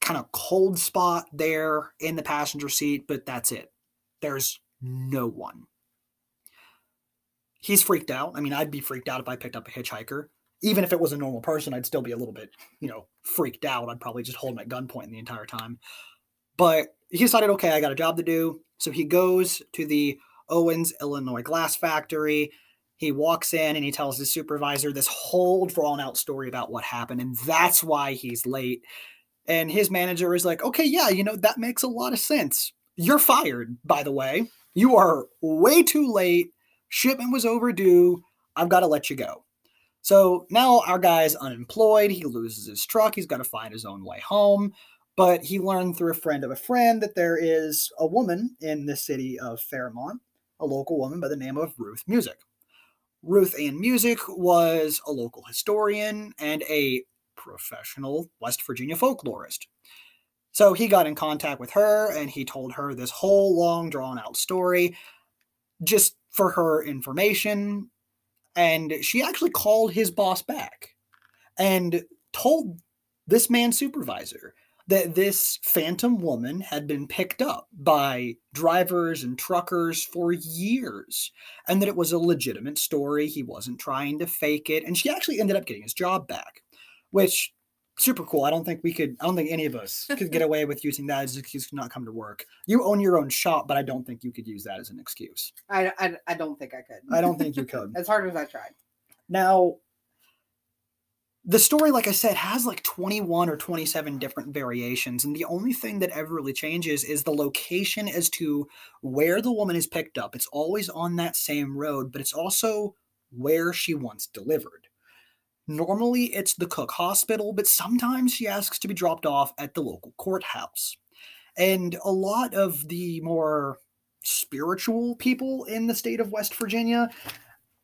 kind of cold spot there in the passenger seat, but that's it. There's no one he's freaked out. I mean, I'd be freaked out if I picked up a hitchhiker. Even if it was a normal person, I'd still be a little bit, you know, freaked out. I'd probably just hold him at gunpoint the entire time. But he decided, okay, I got a job to do. So he goes to the Owens, Illinois glass factory. He walks in and he tells his supervisor this whole drawn out story about what happened. And that's why he's late. And his manager is like, okay, yeah, you know, that makes a lot of sense. You're fired, by the way. You are way too late Shipment was overdue. I've got to let you go. So now our guy's unemployed. He loses his truck. He's got to find his own way home. But he learned through a friend of a friend that there is a woman in the city of Fairmont, a local woman by the name of Ruth Musick. Ruth Ann Musick was a local historian and a professional West Virginia folklorist. So he got in contact with her and he told her this whole long, drawn out story just for her information. And she actually called his boss back and told this man's supervisor that this phantom woman had been picked up by drivers and truckers for years and that it was a legitimate story. He wasn't trying to fake it. And she actually ended up getting his job back, which super cool. I don't think we could. I don't think any of us (laughs) could get away with using that as an excuse to not come to work. You own your own shop, but I don't think you could use that as an excuse. I, I, I don't think I could. I don't think you (laughs) could. as hard as I tried. Now, the story, like I said, has like 21 or 27 different variations. And the only thing that ever really changes is the location as to where the woman is picked up. It's always on that same road, but it's also where she once delivered. Normally, it's the Cook Hospital, but sometimes she asks to be dropped off at the local courthouse. And a lot of the more spiritual people in the state of West Virginia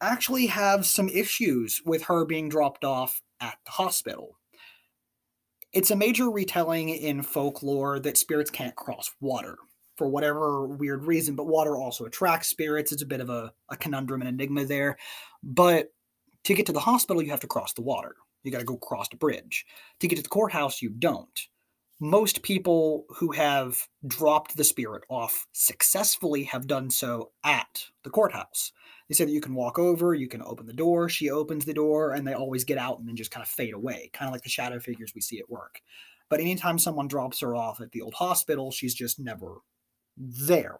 actually have some issues with her being dropped off at the hospital. It's a major retelling in folklore that spirits can't cross water for whatever weird reason, but water also attracts spirits. It's a bit of a, a conundrum and enigma there. But to get to the hospital, you have to cross the water. You got to go across a bridge. To get to the courthouse, you don't. Most people who have dropped the spirit off successfully have done so at the courthouse. They say that you can walk over, you can open the door, she opens the door, and they always get out and then just kind of fade away, kind of like the shadow figures we see at work. But anytime someone drops her off at the old hospital, she's just never there.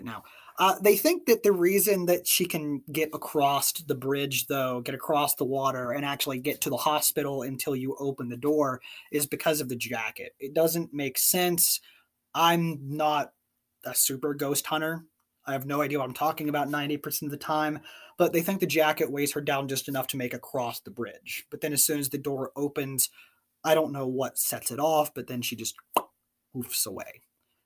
Now, uh, they think that the reason that she can get across the bridge, though, get across the water and actually get to the hospital until you open the door is because of the jacket. It doesn't make sense. I'm not a super ghost hunter. I have no idea what I'm talking about 90% of the time, but they think the jacket weighs her down just enough to make across the bridge. But then as soon as the door opens, I don't know what sets it off, but then she just hoofs away.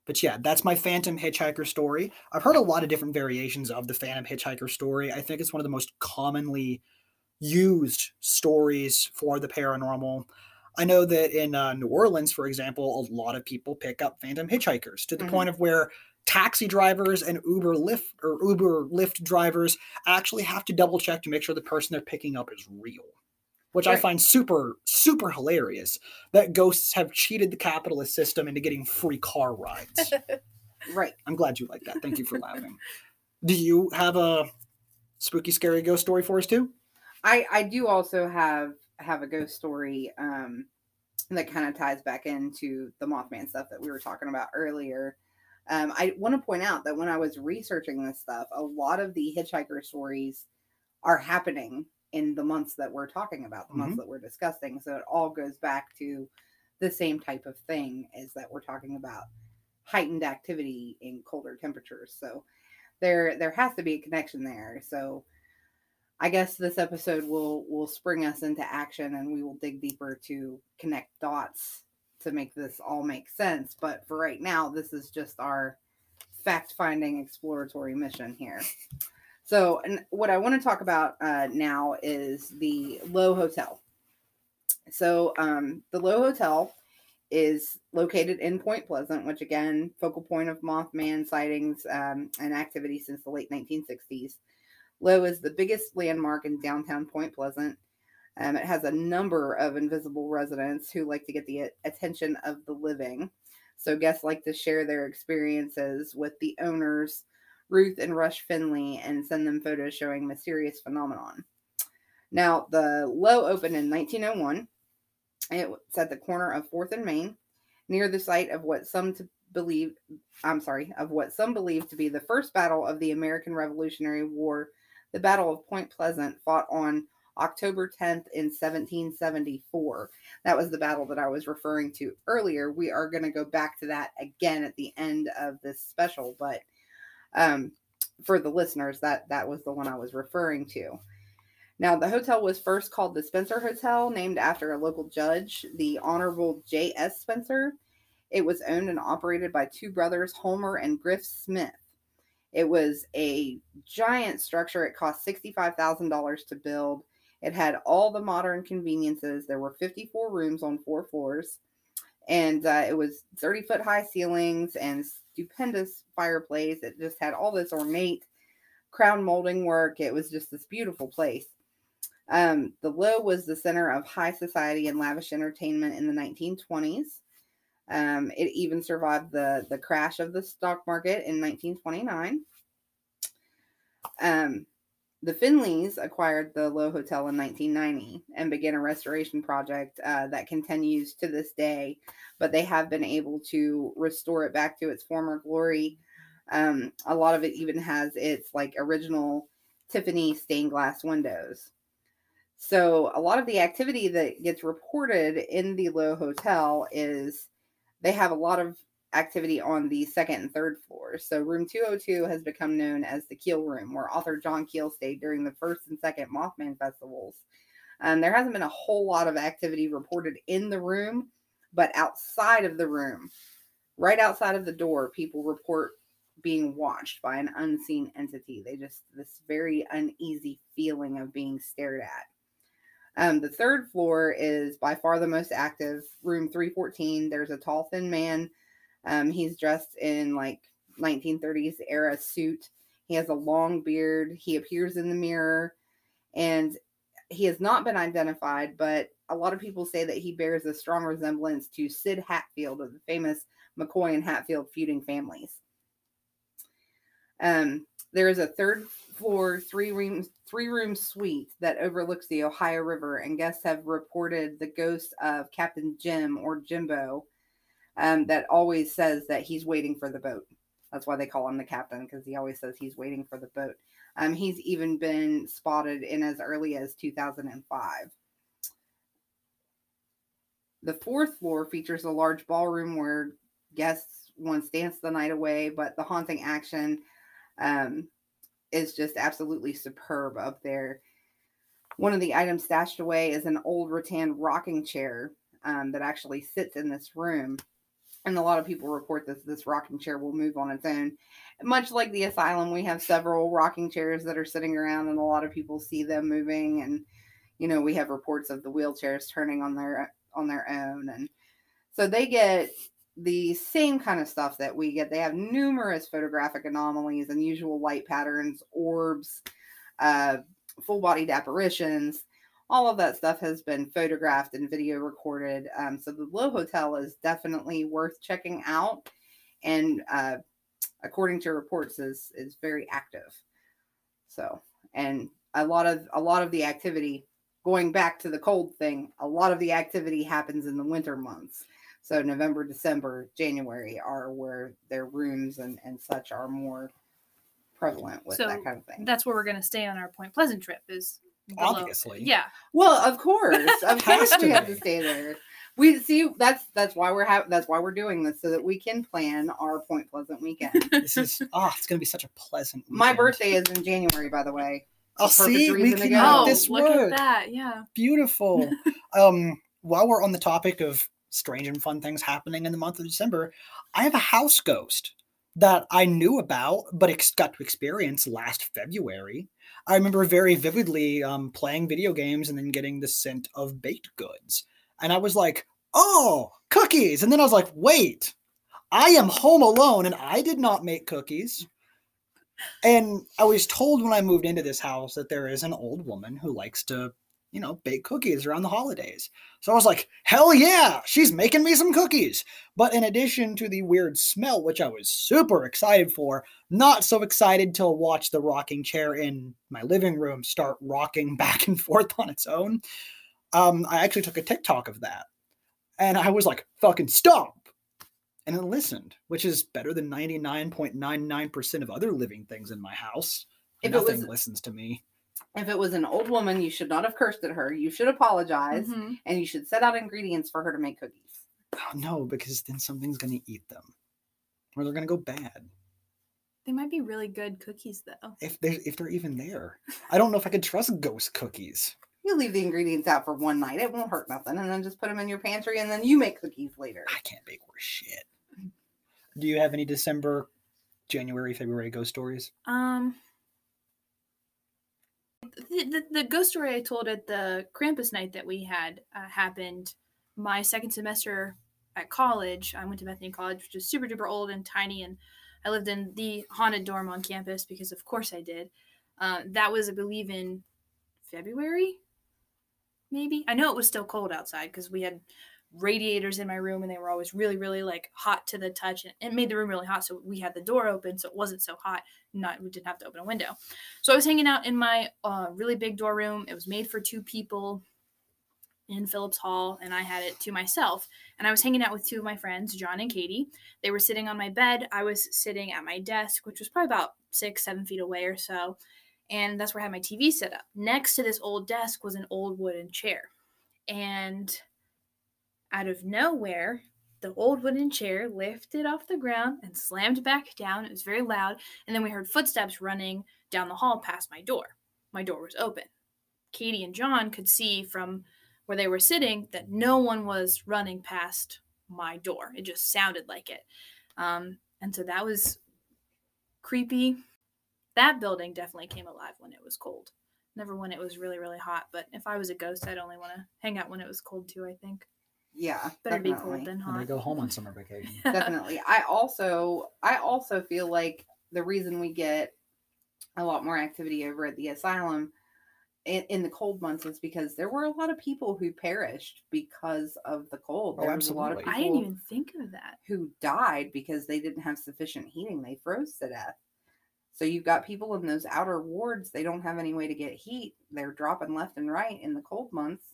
But yeah, that's my Phantom Hitchhiker story. I've heard a lot of different variations of the Phantom Hitchhiker story. I think it's one of the most commonly used stories for the paranormal. I know that in uh, New Orleans, for example, a lot of people pick up Phantom Hitchhikers to the mm-hmm. point of where taxi drivers and Uber Lyft or Uber Lyft drivers actually have to double check to make sure the person they're picking up is real which right. I find super, super hilarious that ghosts have cheated the capitalist system into getting free car rides. (laughs) right. I'm glad you like that. Thank you for laughing. Do you have a spooky, scary ghost story for us too? I I do also have have a ghost story um that kind of ties back into the Mothman stuff that we were talking about earlier. Um, I want to point out that when I was researching this stuff, a lot of the hitchhiker stories are happening in the months that we're talking about, the months Mhm. that we're discussing. So it all goes back to the same type of thing as that we're talking about heightened activity in colder temperatures. So there there has to be a connection there. So I guess this episode will will spring us into action and we will dig deeper to connect dots to make this all make sense. But for right now, this is just our fact finding exploratory mission here. So, and what I want to talk about uh, now is the Lowe Hotel. So, um, the Lowe Hotel is located in Point Pleasant, which again, focal point of Mothman sightings um, and activity since the late 1960s. Lowe is the biggest landmark in downtown Point Pleasant. Um, it has a number of invisible residents who like to get the attention of the living. So guests like to share their experiences with the owners, Ruth and Rush Finley, and send them photos showing mysterious phenomenon. Now, the Lowe opened in 1901. It's at the corner of Fourth and Main, near the site of what some to believe, I'm sorry, of what some believe to be the first battle of the American Revolutionary War, the Battle of Point Pleasant, fought on October 10th in 1774. That was the battle that I was referring to earlier. We are going to go back to that again at the end of this special, but um, for the listeners, that that was the one I was referring to. Now, the hotel was first called the Spencer Hotel, named after a local judge, the Honorable J.S. Spencer. It was owned and operated by two brothers, Homer and Griff Smith. It was a giant structure. It cost $65,000 to build. It had all the modern conveniences. There were 54 rooms on four floors, and uh, it was 30 foot high ceilings and stupendous fireplace. It just had all this ornate crown molding work. It was just this beautiful place. Um, the Lowe was the center of high society and lavish entertainment in the 1920s. Um, it even survived the, the crash of the stock market in 1929. Um, the Finleys acquired the Lowe Hotel in 1990 and began a restoration project uh, that continues to this day, but they have been able to restore it back to its former glory. Um, a lot of it even has its like original Tiffany stained glass windows. So a lot of the activity that gets reported in the Lowe Hotel is they have a lot of activity on the second and third floors. So room 202 has become known as the Keel Room, where author John Keel stayed during the first and second Mothman festivals. Um, there hasn't been a whole lot of activity reported in the room, but outside of the room, right outside of the door, people report being watched by an unseen entity. They just this very uneasy feeling of being stared at. Um, the third floor is by far the most active. Room 314. There's a tall, thin man. Um, he's dressed in like 1930s era suit. He has a long beard. He appears in the mirror, and he has not been identified. But a lot of people say that he bears a strong resemblance to Sid Hatfield of the famous McCoy and Hatfield feuding families. Um, there is a third floor, three room, three room suite that overlooks the Ohio River, and guests have reported the ghost of Captain Jim or Jimbo, um, that always says that he's waiting for the boat. That's why they call him the captain because he always says he's waiting for the boat. Um, he's even been spotted in as early as 2005. The fourth floor features a large ballroom where guests once danced the night away, but the haunting action um, is just absolutely superb up there. One of the items stashed away is an old rattan rocking chair um, that actually sits in this room. And a lot of people report that this rocking chair will move on its own. Much like the asylum, we have several rocking chairs that are sitting around, and a lot of people see them moving. And you know, we have reports of the wheelchairs turning on their on their own, and so they get the same kind of stuff that we get. They have numerous photographic anomalies, unusual light patterns, orbs, uh, full bodied apparitions. All of that stuff has been photographed and video recorded. Um, so the Lowe Hotel is definitely worth checking out, and uh, according to reports, is is very active. So, and a lot of a lot of the activity going back to the cold thing, a lot of the activity happens in the winter months. So November, December, January are where their rooms and, and such are more prevalent with So that kind of thing. That's where we're gonna stay on our Point Pleasant trip. Is below. Obviously. Yeah. Well, of course, of course, we have to stay there. We see that's that's why we're having that's why we're doing this so that we can plan our Point Pleasant weekend. (laughs) This is oh, it's gonna be such a pleasant. My birthday is in January, by the way. Oh, It's a see, we reason to can go. make Oh, this look work. at that. Yeah. Beautiful. (laughs) um, while we're on the topic of strange and fun things happening in the month of December, I have a house ghost that I knew about, but ex- got to experience last February. I remember very vividly um, playing video games and then getting the scent of baked goods. And I was like, oh, cookies. And then I was like, wait, I am home alone and I did not make cookies. And I was told when I moved into this house that there is an old woman who likes to, you know, bake cookies around the holidays. So I was like, hell yeah, she's making me some cookies. But in addition to the weird smell, which I was super excited for, not so excited to watch the rocking chair in my living room start rocking (laughs) back and forth on its own. Um, I actually took a TikTok of that. And I was like, fucking stop. And it listened, which is better than 99.99% of other living things in my house. If Nothing was- listens to me. If it was an old woman, you should not have cursed at her. You should apologize Mhm. and you should set out ingredients for her to make cookies. Oh, no, because then something's going to eat them. Or they're going to go bad. They might be really good cookies though. If they're, if they're even there. I don't know if I could trust ghost cookies. You leave the ingredients out for one night, it won't hurt nothing, and then just put them in your pantry, and then you make cookies later. I can't bake worth shit. Do you have any December, January, February ghost stories? Um, the, the, ghost story I told at the Krampus night that we had uh, happened my second semester at college. I went to Bethany College, which is super duper old and tiny, and I lived in the haunted dorm on campus because, of course, I did. Uh, that was, I believe, in February, maybe. I know it was still cold outside because we had radiators in my room and they were always really, really like hot to the touch, and it made the room really hot. So we had the door open, so it wasn't so hot. Not we didn't have to open a window. So I was hanging out in my uh, really big door room. It was made for two people in Phillips Hall, and I had it to myself. And I was hanging out with two of my friends, John and Katie. They were sitting on my bed. I was sitting at my desk, which was probably about six, seven feet away or so. And that's where I had my TV set up. Next to this old desk was an old wooden chair. And out of nowhere, the old wooden chair lifted off the ground and slammed back down. It was very loud. And then we heard footsteps running down the hall past my door. My door was open. Katie and John could see from where they were sitting that no one was running past my door. It just sounded like it. Um, and so that was creepy. That building definitely came alive when it was cold. Never when it was really, really hot. But if I was a ghost, I'd only want to hang out when it was cold too, I think. Yeah, Better be definitely. cold than When they go home on summer (laughs) vacation. definitely. I also I also feel like the reason we get a lot more activity over at the asylum in, in the cold months is because there were a lot of people who perished because of the cold. Oh, There was a lot of absolutely. I didn't even think of that. who died because they didn't have sufficient heating. They froze to death. So you've got people in those outer wards, they don't have any way to get heat. They're dropping left and right in the cold months.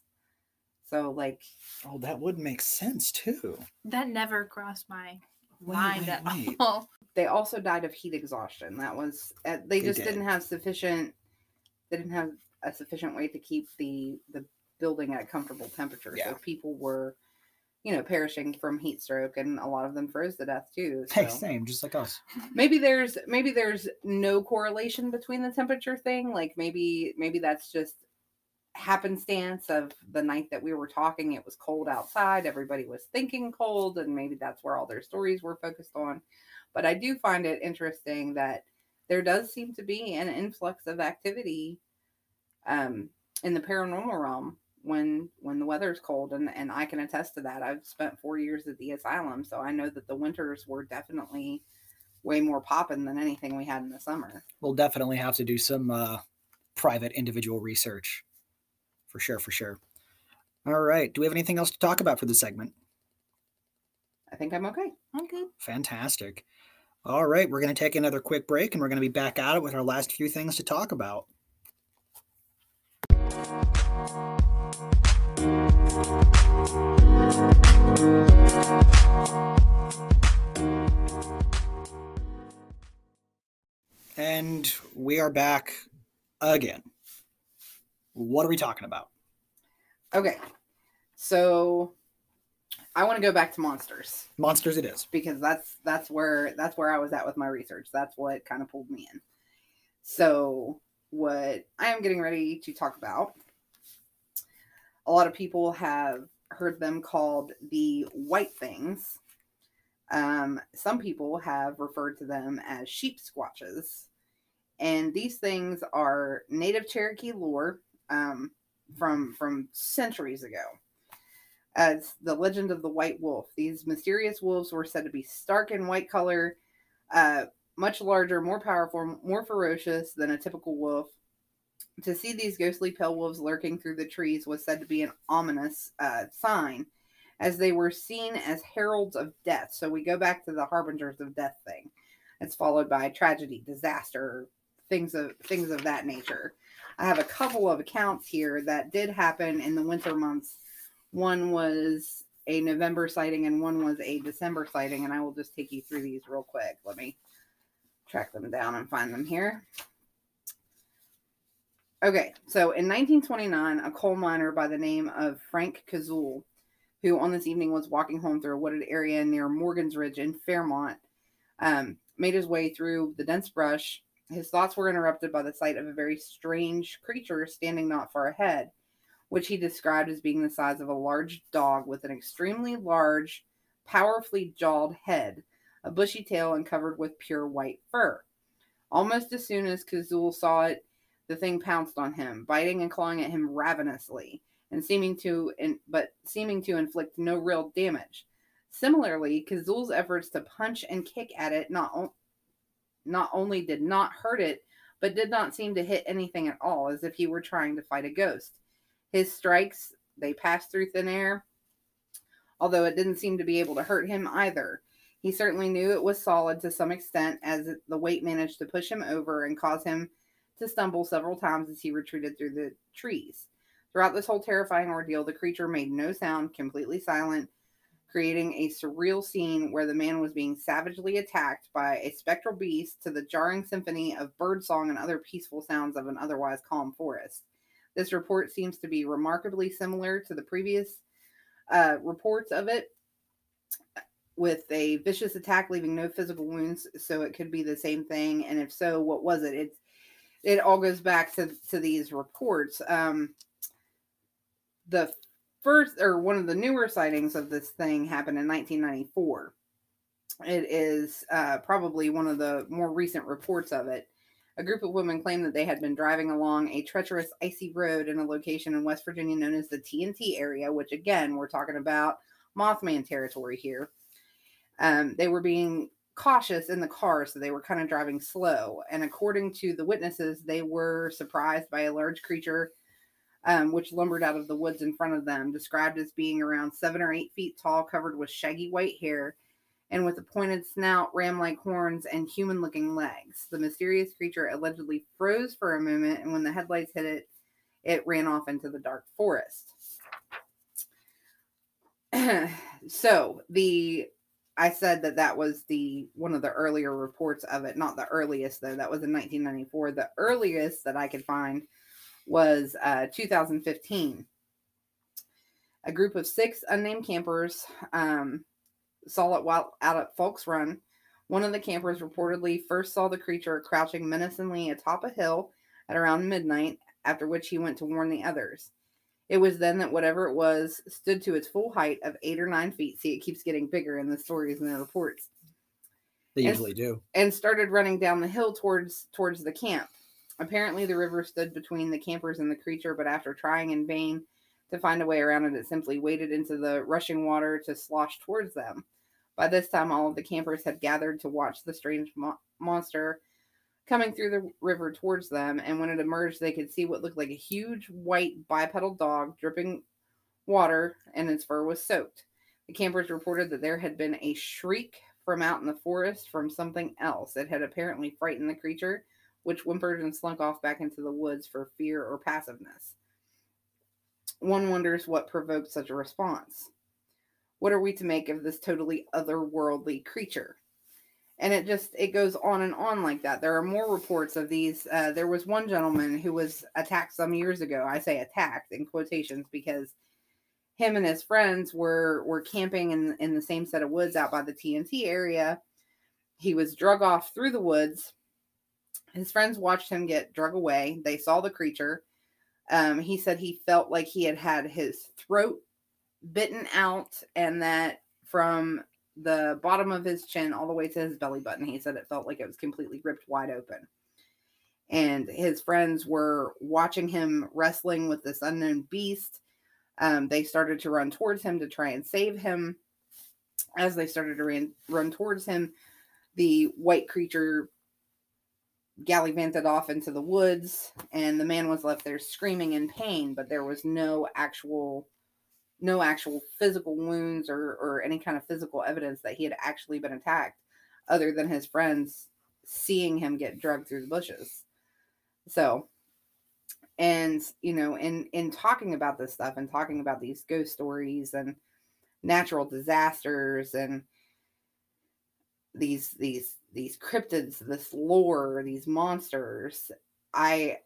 So like Oh, that would make sense too. That never crossed my Wait, mind wait, at wait. (laughs) all. they also died of heat exhaustion. That was uh, they They just did. did. not have sufficient. They didn't have a sufficient way to keep the the building at a comfortable temperature. Yeah. So people were, you know, perishing from heat stroke, and a lot of them froze to death too. Hey, same, just like us. (laughs) maybe there's maybe there's no correlation between the temperature thing. Like maybe maybe that's just happenstance of the night that we were talking. It was cold outside. Everybody was thinking cold, and maybe that's where all their stories were focused on. But I do find it interesting that there does seem to be an influx of activity um, in the paranormal realm when when the weather's cold, and and I can attest to that. I've spent four years at the asylum, so I know that the winters were definitely way more popping than anything we had in the summer. We'll definitely have to do some uh, private individual research for sure, for sure. All right. Do we have anything else to talk about for the segment? I think I'm okay. I'm good. Fantastic. All right. We're going to take another quick break and we're going to be back at it with our last few things to talk about. And we are back again. What are we talking about? Okay. So I want to go back to monsters Monsters it is. because that's that's where that's where I was at with my research. That's what kind of pulled me in. So what I am getting ready to talk about a lot of people have heard them called the white things. Um, some people have referred to them as sheep squatches. And these things are native Cherokee lore um, from from centuries ago. As the legend of the white wolf, these mysterious wolves were said to be stark in white color, uh, much larger, more powerful, more ferocious than a typical wolf. To see these ghostly pale wolves lurking through the trees was said to be an ominous uh, sign, as they were seen as heralds of death. So we go back to the harbingers of death thing. It's followed by tragedy, disaster, things of things of that nature. I have a couple of accounts here that did happen in the winter months. One was a November sighting and one was a December sighting, and I will just take you through these real quick. Let me track them down and find them here. Okay, so in 1929, a coal miner by the name of Frank Kazul, who on this evening was walking home through a wooded area near Morgan's Ridge in Fairmont, um, made his way through the dense brush. His thoughts were interrupted by the sight of a very strange creature standing not far ahead, which he described as being the size of a large dog with an extremely large, powerfully jawed head, a bushy tail, and covered with pure white fur. Almost as soon as Kazul saw it, the thing pounced on him, biting and clawing at him ravenously, and seeming to, in, but seeming to inflict no real damage. Similarly, Kazul's efforts to punch and kick at it not, not only did not hurt it, but did not seem to hit anything at all, as if he were trying to fight a ghost. His strikes, they passed through thin air, although it didn't seem to be able to hurt him either. He certainly knew it was solid to some extent, as the weight managed to push him over and cause him to stumble several times as he retreated through the trees. Throughout this whole terrifying ordeal, the creature made no sound, completely silent, creating a surreal scene where the man was being savagely attacked by a spectral beast to the jarring symphony of birdsong and other peaceful sounds of an otherwise calm forest. This report seems to be remarkably similar to the previous uh, reports of it, with a vicious attack leaving no physical wounds. So it could be the same thing. And if so, what was it? It's it all goes back to to these reports. Um, the first or one of the newer sightings of this thing happened in 1994. It is uh, probably one of the more recent reports of it. A group of women claimed that they had been driving along a treacherous, icy road in a location in West Virginia known as the TNT area, which again, we're talking about Mothman territory here. Um, they were being cautious in the car, so they were kind of driving slow. And according to the witnesses, they were surprised by a large creature um, which lumbered out of the woods in front of them, described as being around seven or eight feet tall, covered with shaggy white hair, and with a pointed snout, ram like horns, and human looking legs. The mysterious creature allegedly froze for a moment, and when the headlights hit it, it ran off into the dark forest. (clears throat) so the I said that that was the one of the earlier reports of it, not the earliest though. That was in 1994. The earliest that I could find was uh, 2015. A group of six unnamed campers um, saw it while out at Folks Run. One of the campers reportedly first saw the creature crouching menacingly atop a hill at around midnight, after which he went to warn the others. It was then that whatever it was stood to its full height of eight or nine feet. See, it keeps getting bigger in the stories and the reports. They And- usually do. and started running down the hill towards towards the camp. Apparently, the river stood between the campers and the creature, but after trying in vain to find a way around it, it simply waded into the rushing water to slosh towards them. By this time, all of the campers had gathered to watch the strange mo- monster coming through the river towards them, and when it emerged, they could see what looked like a huge white bipedal dog dripping water, and its fur was soaked. The campers reported that there had been a shriek from out in the forest from something else. It had apparently frightened the creature, which whimpered and slunk off back into the woods for fear or passiveness. one wonders what provoked such a response. What are we to make of this totally otherworldly creature? And it just it goes on and on like that. There are more reports of these. Uh, there was one gentleman who was attacked some years ago. I say attacked in quotations because him and his friends were were camping in in the same set of woods out by the TNT area. He was drug off through the woods. His friends watched him get drug away. They saw the creature. Um, he said he felt like he had had his throat bitten out and that from the bottom of his chin all the way to his belly button, he said it felt like it was completely ripped wide open. And his friends were watching him wrestling with this unknown beast. Um, they started to run towards him to try and save him. As they started to run, run towards him, the white creature gallivanted off into the woods, and the man was left there screaming in pain, but there was no actual no actual physical wounds or, or any kind of physical evidence that he had actually been attacked other than his friends seeing him get drugged through the bushes. So and you know in in talking about this stuff and talking about these ghost stories and natural disasters and these these these cryptids this lore these monsters i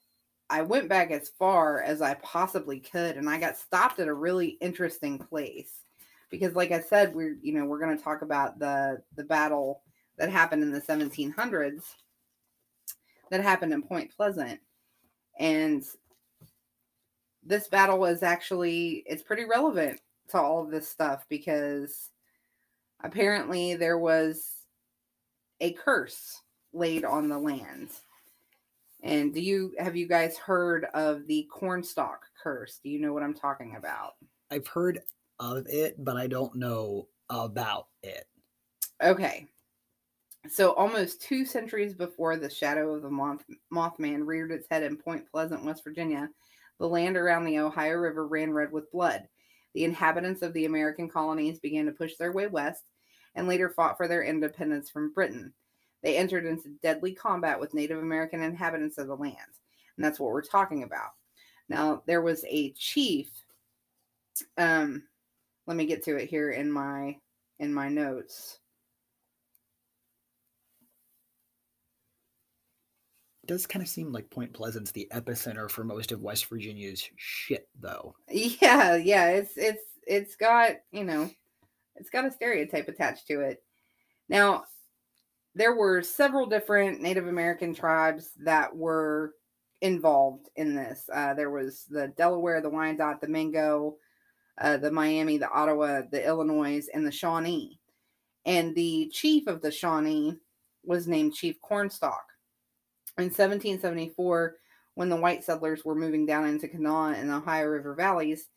I went back as far as I possibly could and I got stopped at a really interesting place. Because like I said, we're you know, we're going to talk about the the battle that happened in the 1700s that happened in Point Pleasant. And this battle is actually it's pretty relevant to all of this stuff because apparently there was a curse laid on the land and do you have you guys heard of the cornstalk curse? Do you know what I'm talking about? I've heard of it, but I don't know about it. Okay. So almost two centuries before the shadow of the Moth- Mothman reared its head in Point Pleasant, West Virginia, the land around the Ohio River ran red with blood. The inhabitants of the American colonies began to push their way west and later fought for their independence from Britain. They entered into deadly combat with Native American inhabitants of the land. And that's what we're talking about. Now, there was a chief. Um, let me get to it here in my in my notes. It does kind of seem like Point Pleasant's the epicenter for most of West Virginia's shit, though. Yeah, yeah, it's it's it's got you know, it's got a stereotype attached to it. Now, there were several different Native American tribes that were involved in this. Uh, there was the Delaware, the Wyandot, the Mingo, uh, the Miami, the Ottawa, the Illinois, and the Shawnee. And the chief of the Shawnee was named Chief Cornstalk. In 1774, when the white settlers were moving down into Kanawha and the Ohio River valleys,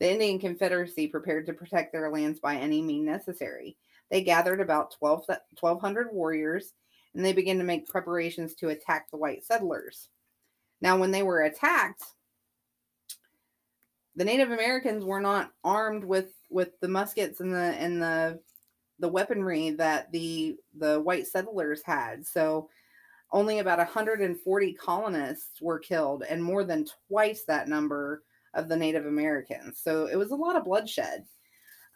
the Indian Confederacy prepared to protect their lands by any means necessary. They gathered about 12, 1,200 warriors and they began to make preparations to attack the white settlers. Now, when they were attacked, the Native Americans were not armed with with the muskets and the and the the weaponry that the the white settlers had. So only about 140 colonists were killed and more than twice that number of the Native Americans. So it was a lot of bloodshed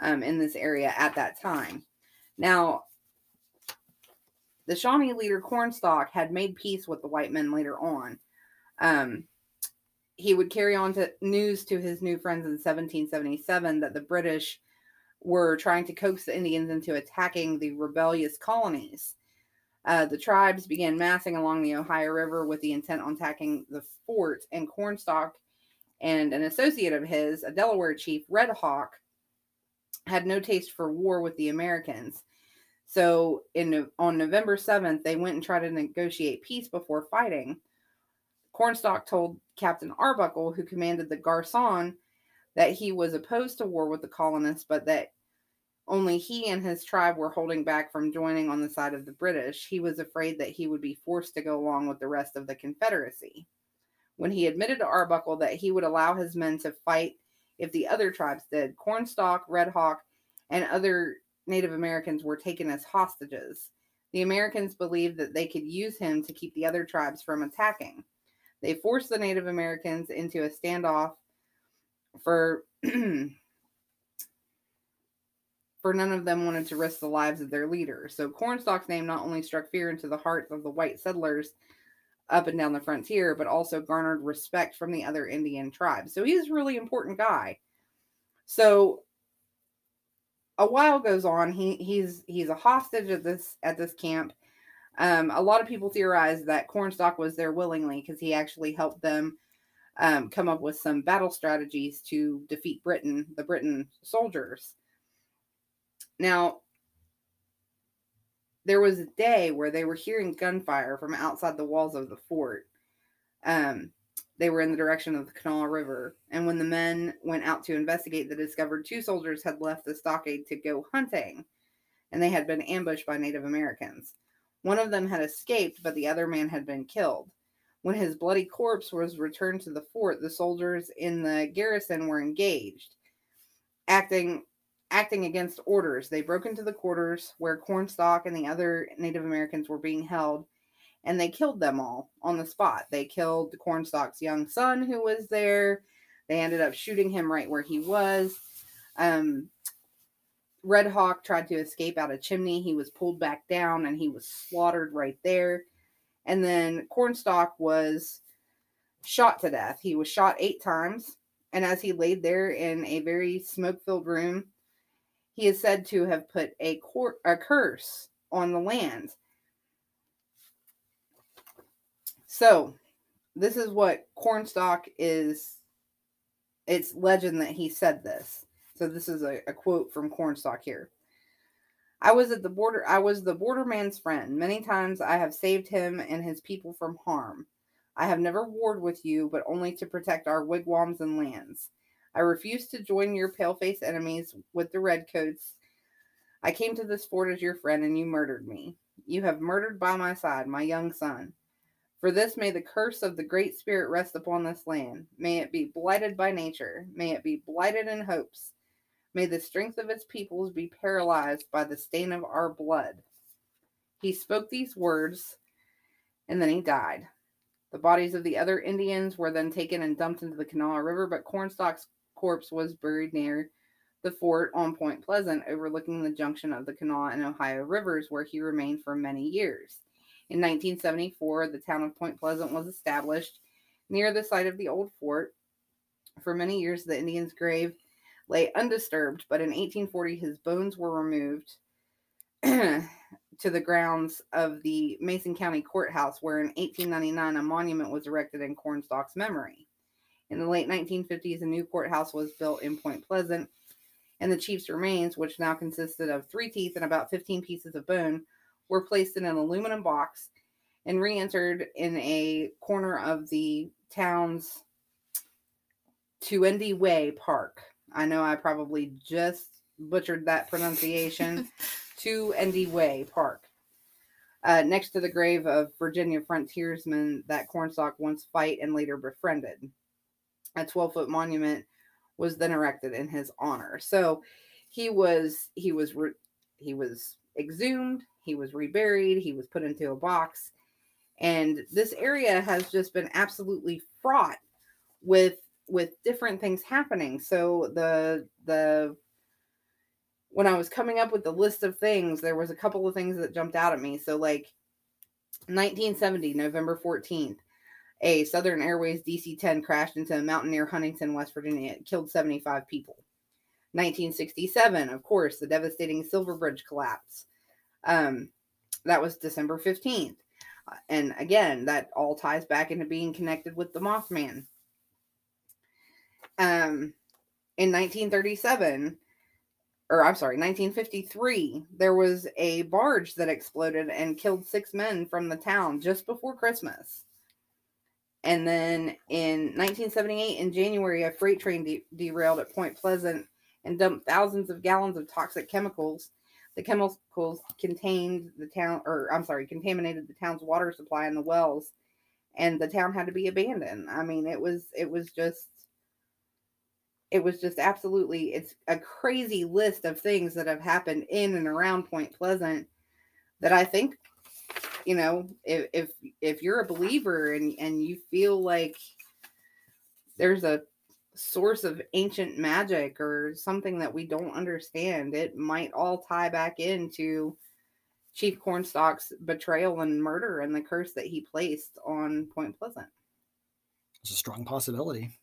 um, in this area at that time. Now, the Shawnee leader Cornstalk had made peace with the white men later on. Um, he would carry on to news to his new friends in 1777 that the British were trying to coax the Indians into attacking the rebellious colonies. Uh, the tribes began massing along the Ohio River with the intent on attacking the fort, and Cornstalk and an associate of his, a Delaware chief, Red Hawk, had no taste for war with the Americans. So in on November 7th, they went and tried to negotiate peace before fighting. Cornstalk told Captain Arbuckle, who commanded the Garrison, that he was opposed to war with the colonists, but that only he and his tribe were holding back from joining on the side of the British. He was afraid that he would be forced to go along with the rest of the Confederacy. When he admitted to Arbuckle that he would allow his men to fight if the other tribes did, Cornstalk, Red Hawk, and other Native Americans were taken as hostages. The Americans believed that they could use him to keep the other tribes from attacking. They forced the Native Americans into a standoff for (clears throat) for none of them wanted to risk the lives of their leader. So Cornstalk's name not only struck fear into the hearts of the white settlers up and down the frontier, but also garnered respect from the other Indian tribes. So he's a really important guy. So a while goes on. He he's he's a hostage at this at this camp. Um, a lot of people theorize that Cornstalk was there willingly because he actually helped them um, come up with some battle strategies to defeat Britain, the Britain soldiers. Now, there was a day where they were hearing gunfire from outside the walls of the fort. Um, they were in the direction of the Kanawha River, and when the men went out to investigate, they discovered two soldiers had left the stockade to go hunting, and they had been ambushed by Native Americans. One of them had escaped, but the other man had been killed. When his bloody corpse was returned to the fort, the soldiers in the garrison were engaged, acting acting against orders. They broke into the quarters where Cornstalk and the other Native Americans were being held, and they killed them all on the spot. They killed Cornstalk's young son who was there. They ended up shooting him right where he was. Um, Red Hawk tried to escape out a chimney. He was pulled back down and he was slaughtered right there. And then Cornstalk was shot to death. He was shot eight times. And as he laid there in a very smoke filled room, he is said to have put a, cor- a curse on the land. So, this is what Cornstalk is. It's legend that he said this. So, this is a, a quote from Cornstalk here. I was at the border. I was the borderman's friend. Many times I have saved him and his people from harm. I have never warred with you, but only to protect our wigwams and lands. I refuse to join your pale-faced enemies with the redcoats. I came to this fort as your friend, and you murdered me. You have murdered by my side my young son. For this may the curse of the Great Spirit rest upon this land. May it be blighted by nature. May it be blighted in hopes. May the strength of its peoples be paralyzed by the stain of our blood. He spoke these words, and then he died. The bodies of the other Indians were then taken and dumped into the Kanawha River, but Cornstalk's corpse was buried near the fort on Point Pleasant, overlooking the junction of the Kanawha and Ohio rivers, where he remained for many years. In 1974, the town of Point Pleasant was established near the site of the old fort. For many years, the Indian's grave lay undisturbed, but in 1840, his bones were removed (clears throat) to the grounds of the Mason County Courthouse, where in 1899 a monument was erected in Cornstalk's memory. In the late 1950s, a new courthouse was built in Point Pleasant, and the chief's remains, which now consisted of three teeth and about 15 pieces of bone, were placed in an aluminum box and re entered in a corner of the town's Tu-Endie-Wei Park. I know I probably just butchered that pronunciation. (laughs) Tu-Endie-Wei Park. Uh, next to the grave of Virginia frontiersmen that Cornstalk once fight and later befriended a 12 foot monument was then erected in his honor. So he was he was re, he was exhumed, he was reburied, he was put into a box, and this area has just been absolutely fraught with with different things happening. So the the when I was coming up with the list of things, there was a couple of things that jumped out at me. So like 1970, November 14th, a Southern Airways DC 10 crashed into a mountain near Huntington, West Virginia. It killed 75 people. 1967, of course, the devastating Silver Bridge collapse. Um, that was December 15th. Uh, and again, that all ties back into being connected with the Mothman. Um, in 1937, or I'm sorry, 1953, there was a barge that exploded and killed six men from the town just before Christmas. And then in 1978, in January, a freight train de- derailed at Point Pleasant and dumped thousands of gallons of toxic chemicals. The chemicals contained the town, or I'm sorry, contaminated the town's water supply and the wells, and the town had to be abandoned. I mean, it was it was just it was just absolutely it's a crazy list of things that have happened in and around Point Pleasant that I think you know if if if you're a believer and and you feel like there's a source of ancient magic or something that we don't understand. It might all tie back into Chief Cornstalk's betrayal and murder and the curse that he placed on Point Pleasant. It's a strong possibility.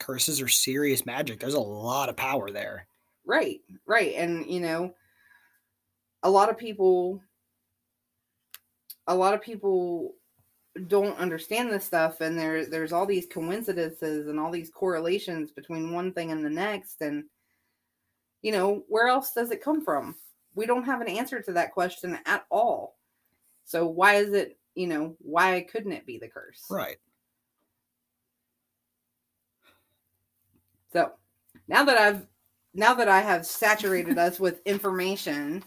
Curses are serious magic. There's a lot of power there. Right, right. And, you know, a lot of people, a lot of people don't understand this stuff and there there's all these coincidences and all these correlations between one thing and the next and you know where else does it come from? We don't have an answer to that question at all. So why is it you know why couldn't it be the curse? Right. so now that i've now that i have saturated us with information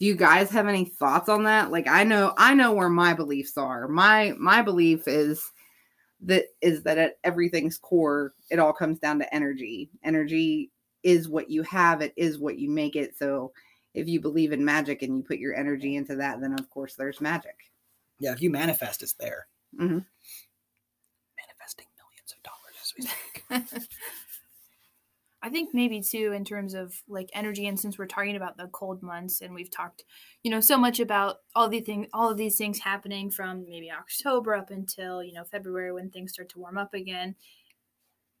do you guys have any thoughts on that like i know i know where my beliefs are my my belief is that is that at everything's core it all comes down to energy energy is what you have it is what you make it so if you believe in magic and you put your energy into that then of course there's magic Yeah, if you manifest, it's there. Mhm. Manifesting millions of dollars as we speak. (laughs) I think maybe too in terms of like energy, and since we're talking about the cold months, and we've talked, you know, so much about all the thing, all of these things happening from maybe October up until you know February when things start to warm up again.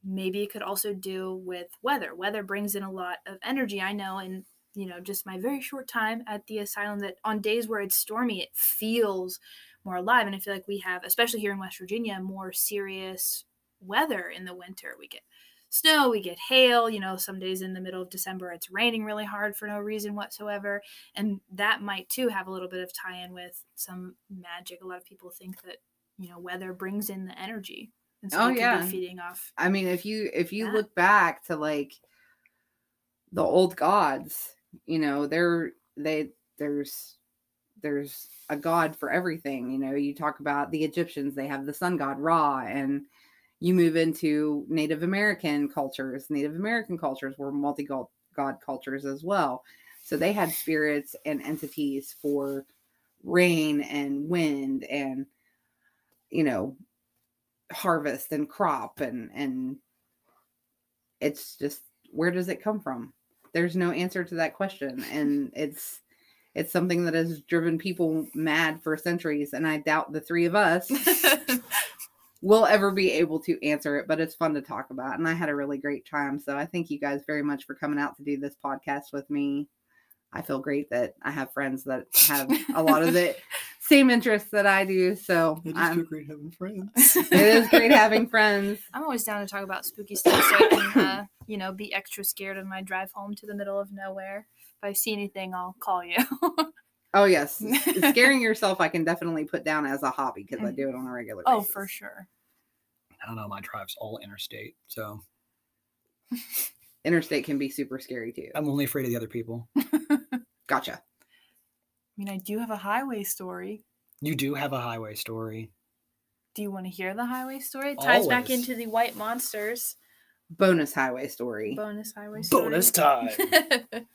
Maybe it could also do with weather. Weather brings in a lot of energy. I know, in you know, just my very short time at the asylum, that on days where it's stormy, it feels more alive, and I feel like we have, especially here in West Virginia, more serious weather in the winter. We get snow, we get hail. You know, some days in the middle of December, it's raining really hard for no reason whatsoever. And that might too have a little bit of tie in with some magic. A lot of people think that, you know, weather brings in the energy. And so Oh, yeah. feeding off. I mean, if you if you Yeah. look back to like the old gods, you know, there they there's there's a god for everything. You know, you talk about the Egyptians, they have the sun god Ra, and you move into Native American cultures. Native American cultures were multi god cultures as well. So they had spirits and entities for rain and wind and you know harvest and crop and and it's just where does it come from there's no answer to that question and it's it's something that has driven people mad for centuries and i doubt the three of us (laughs) will ever be able to answer it but it's fun to talk about and i had a really great time so i thank you guys very much for coming out to do this podcast with me i feel great that i have friends that have a lot of the (laughs) same interests that i do so I'm- great having friends. (laughs) it is great having friends I'm always down to talk about spooky stuff so I can, uh, you know, be extra scared on my drive home to the middle of nowhere. If I see anything, I'll call you. (laughs) Oh yes, scaring yourself I can definitely put down as a hobby because I do it on a regular oh, for sure. I don't know. My drive's all interstate, so Interstate can be super scary too. I'm only afraid of the other people. (laughs) Gotcha. I mean, I do have a highway story. You do have a highway story. Do you want to hear the highway story? It ties back into the white monsters Bonus highway story. bonus highway story. Bonus time. (laughs)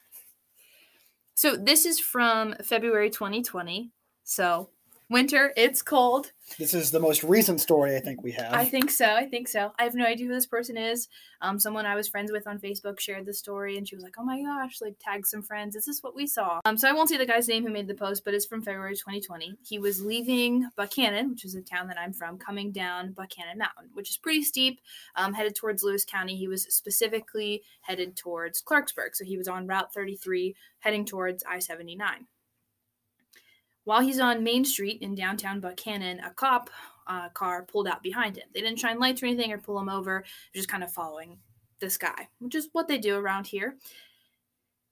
so this is from February 2020. So winter, it's cold. this is the most recent story I think we have. I think so. I think so. I have no idea who this person is. Um, someone I was friends with on Facebook shared the story, and she was like, "Oh my gosh!" Like tag some friends. This is what we saw. Um, so I won't say the guy's name who made the post, but it's from February 2020. He was leaving Buckhannon, which is a town that I'm from, coming down Buckhannon Mountain, which is pretty steep, um, headed towards Lewis County. He was specifically headed towards Clarksburg, so he was on Route 33, heading towards I-79. While he's on Main Street in downtown Buckhannon, a cop uh, car pulled out behind him. They didn't shine lights or anything or pull him over, just kind of following this guy, which is what they do around here.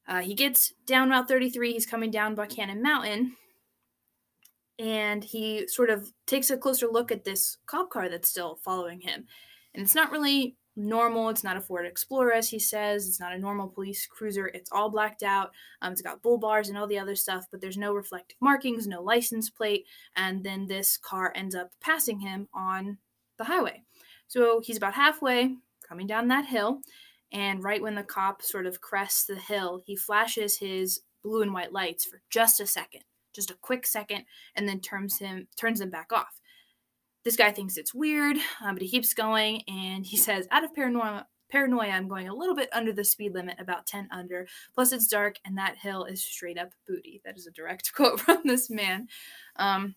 Uh, he gets down Route 33. He's coming down Buckhannon Mountain, and he sort of takes a closer look at this cop car that's still following him. And it's not really normal. It's not a Ford Explorer, as he says. It's not a normal police cruiser. It's all blacked out. Um, it's got bull bars and all the other stuff, but there's no reflective markings, no license plate. And then this car ends up passing him on the highway. So he's about halfway coming down that hill. And right when the cop sort of crests the hill, he flashes his blue and white lights for just a second, just a quick second, and then turns him turns them back off. This guy thinks it's weird, uh, but he keeps going and he says, out of paranoia, paranoia, I'm going a little bit under the speed limit, about 10 under. Plus, it's dark and that hill is straight up booty. That is a direct (laughs) quote from this man. Um,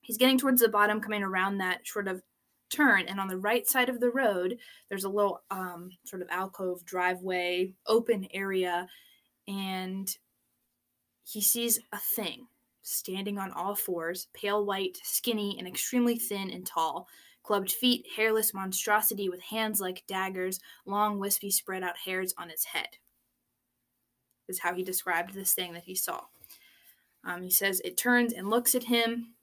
he's getting towards the bottom, coming around that sort of turn. And on the right side of the road, there's a little um, sort of alcove driveway, open area. And he sees a thing standing on all fours, pale white, skinny, and extremely thin and tall. Clubbed feet, hairless monstrosity with hands like daggers, long, wispy, spread out hairs on its head. Is how he described this thing that he saw. Um, he says it turns and looks at him,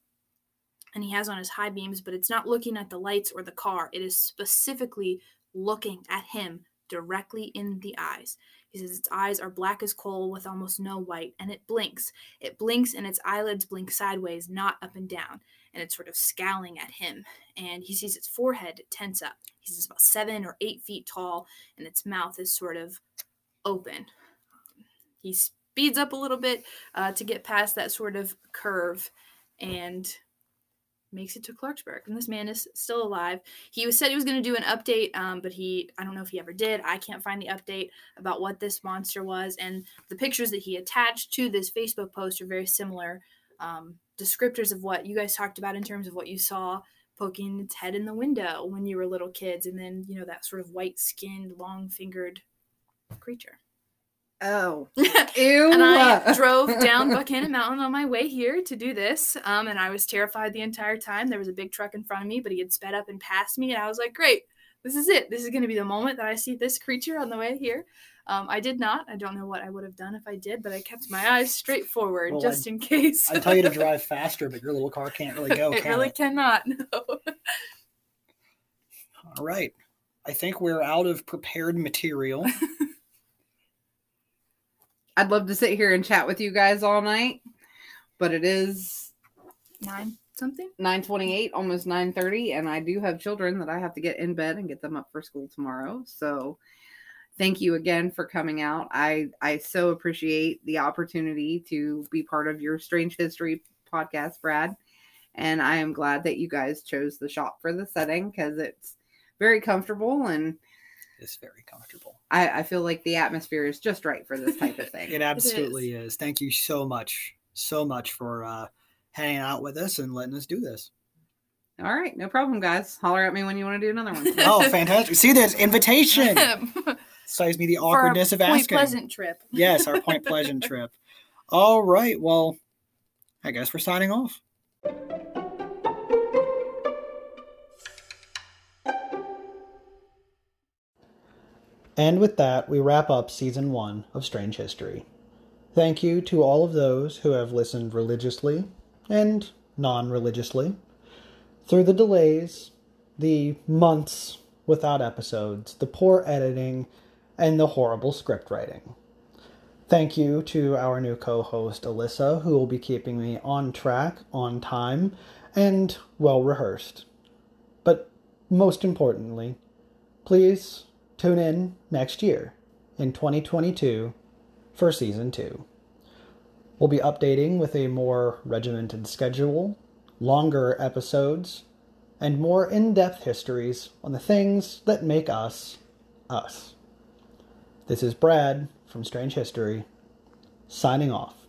and he has on his high beams, but it's not looking at the lights or the car. It is specifically looking at him directly in the eyes. He says its eyes are black as coal with almost no white, and it blinks. It blinks, and its eyelids blink sideways, not up and down, and it's sort of scowling at him. And he sees its forehead tense up. He says about seven or eight feet tall, and its mouth is sort of open. He speeds up a little bit uh, to get past that sort of curve, and makes it to Clarksburg, and this man is still alive. He was said he was going to do an update, um, but he I don't know if he ever did. I can't find the update about what this monster was, and the pictures that he attached to this Facebook post are very similar um, descriptors of what you guys talked about in terms of what you saw poking its head in the window when you were little kids, and then you know that sort of white skinned, long fingered creature. Oh, ew! (laughs) and I drove (laughs) down Buckhannon Mountain on my way here to do this, um, and I was terrified the entire time. There was a big truck in front of me, but he had sped up and passed me, and I was like, "Great, this is it. This is going to be the moment that I see this creature on the way here." Um, I did not. I don't know what I would have done if I did, but I kept my eyes straight forward Well, just I'd- in case. I tell you to (laughs) drive faster, but your little car can't really go. it can really it? cannot. No. All right. I think we're out of prepared material. I'd love to sit here and chat with you guys all night, but it is Nine something. 9:28, almost 9:30, and I do have children that I have to get in bed and get them up for school tomorrow. So, thank you again for coming out. I I so appreciate the opportunity to be part of your Strange History podcast, Brad. And I am glad that you guys chose the shop for the setting because it's very comfortable and It's very comfortable. I, I feel like the atmosphere is just right for this type of (laughs) thing. It absolutely is. Thank you so much, so much for uh, hanging out with us and letting us do this. All right, no problem, guys. Holler at me when you want to do another one. Oh, (laughs) fantastic! See this invitation. (laughs) Saves me the For our awkwardness of Point asking. Pleasant trip. Yes, our Point Pleasant trip. All right. Well, I guess we're signing off. And with that, we wrap up season one of Strange History. Thank you to all of those who have listened religiously and non religiously. Through the delays, the months without episodes, the poor editing, and the horrible script writing. Thank you to our new co host, Alyssa, who will be keeping me on track, on time, and well rehearsed. But most importantly, please tune in next year in 2022 for season 2. We'll be updating with a more regimented schedule, longer episodes, and more in depth histories on the things that make us us. This is Brad from Strange History, signing off.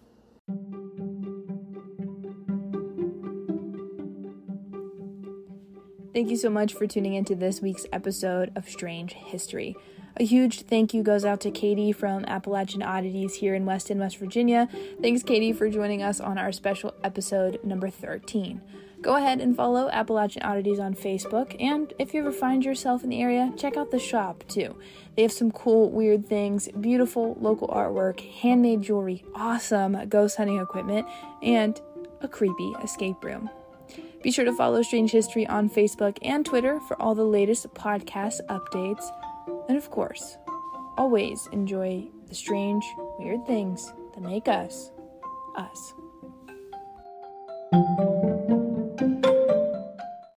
Thank you so much for tuning into this week's episode of Strange History. A huge thank you goes out to Katy from Appalachian Oddities here in Weston, West Virginia. Thanks, Katy, for joining us on our special episode number 13. Go ahead and follow Appalachian Oddities on Facebook, and if you ever find yourself in the area, check out the shop too. They have some cool, weird things, beautiful local artwork, handmade jewelry, awesome ghost hunting equipment, and a creepy escape room. Be sure to follow Strange History on Facebook and Twitter for all the latest podcast updates. And of course, always enjoy the strange, weird things that make us us.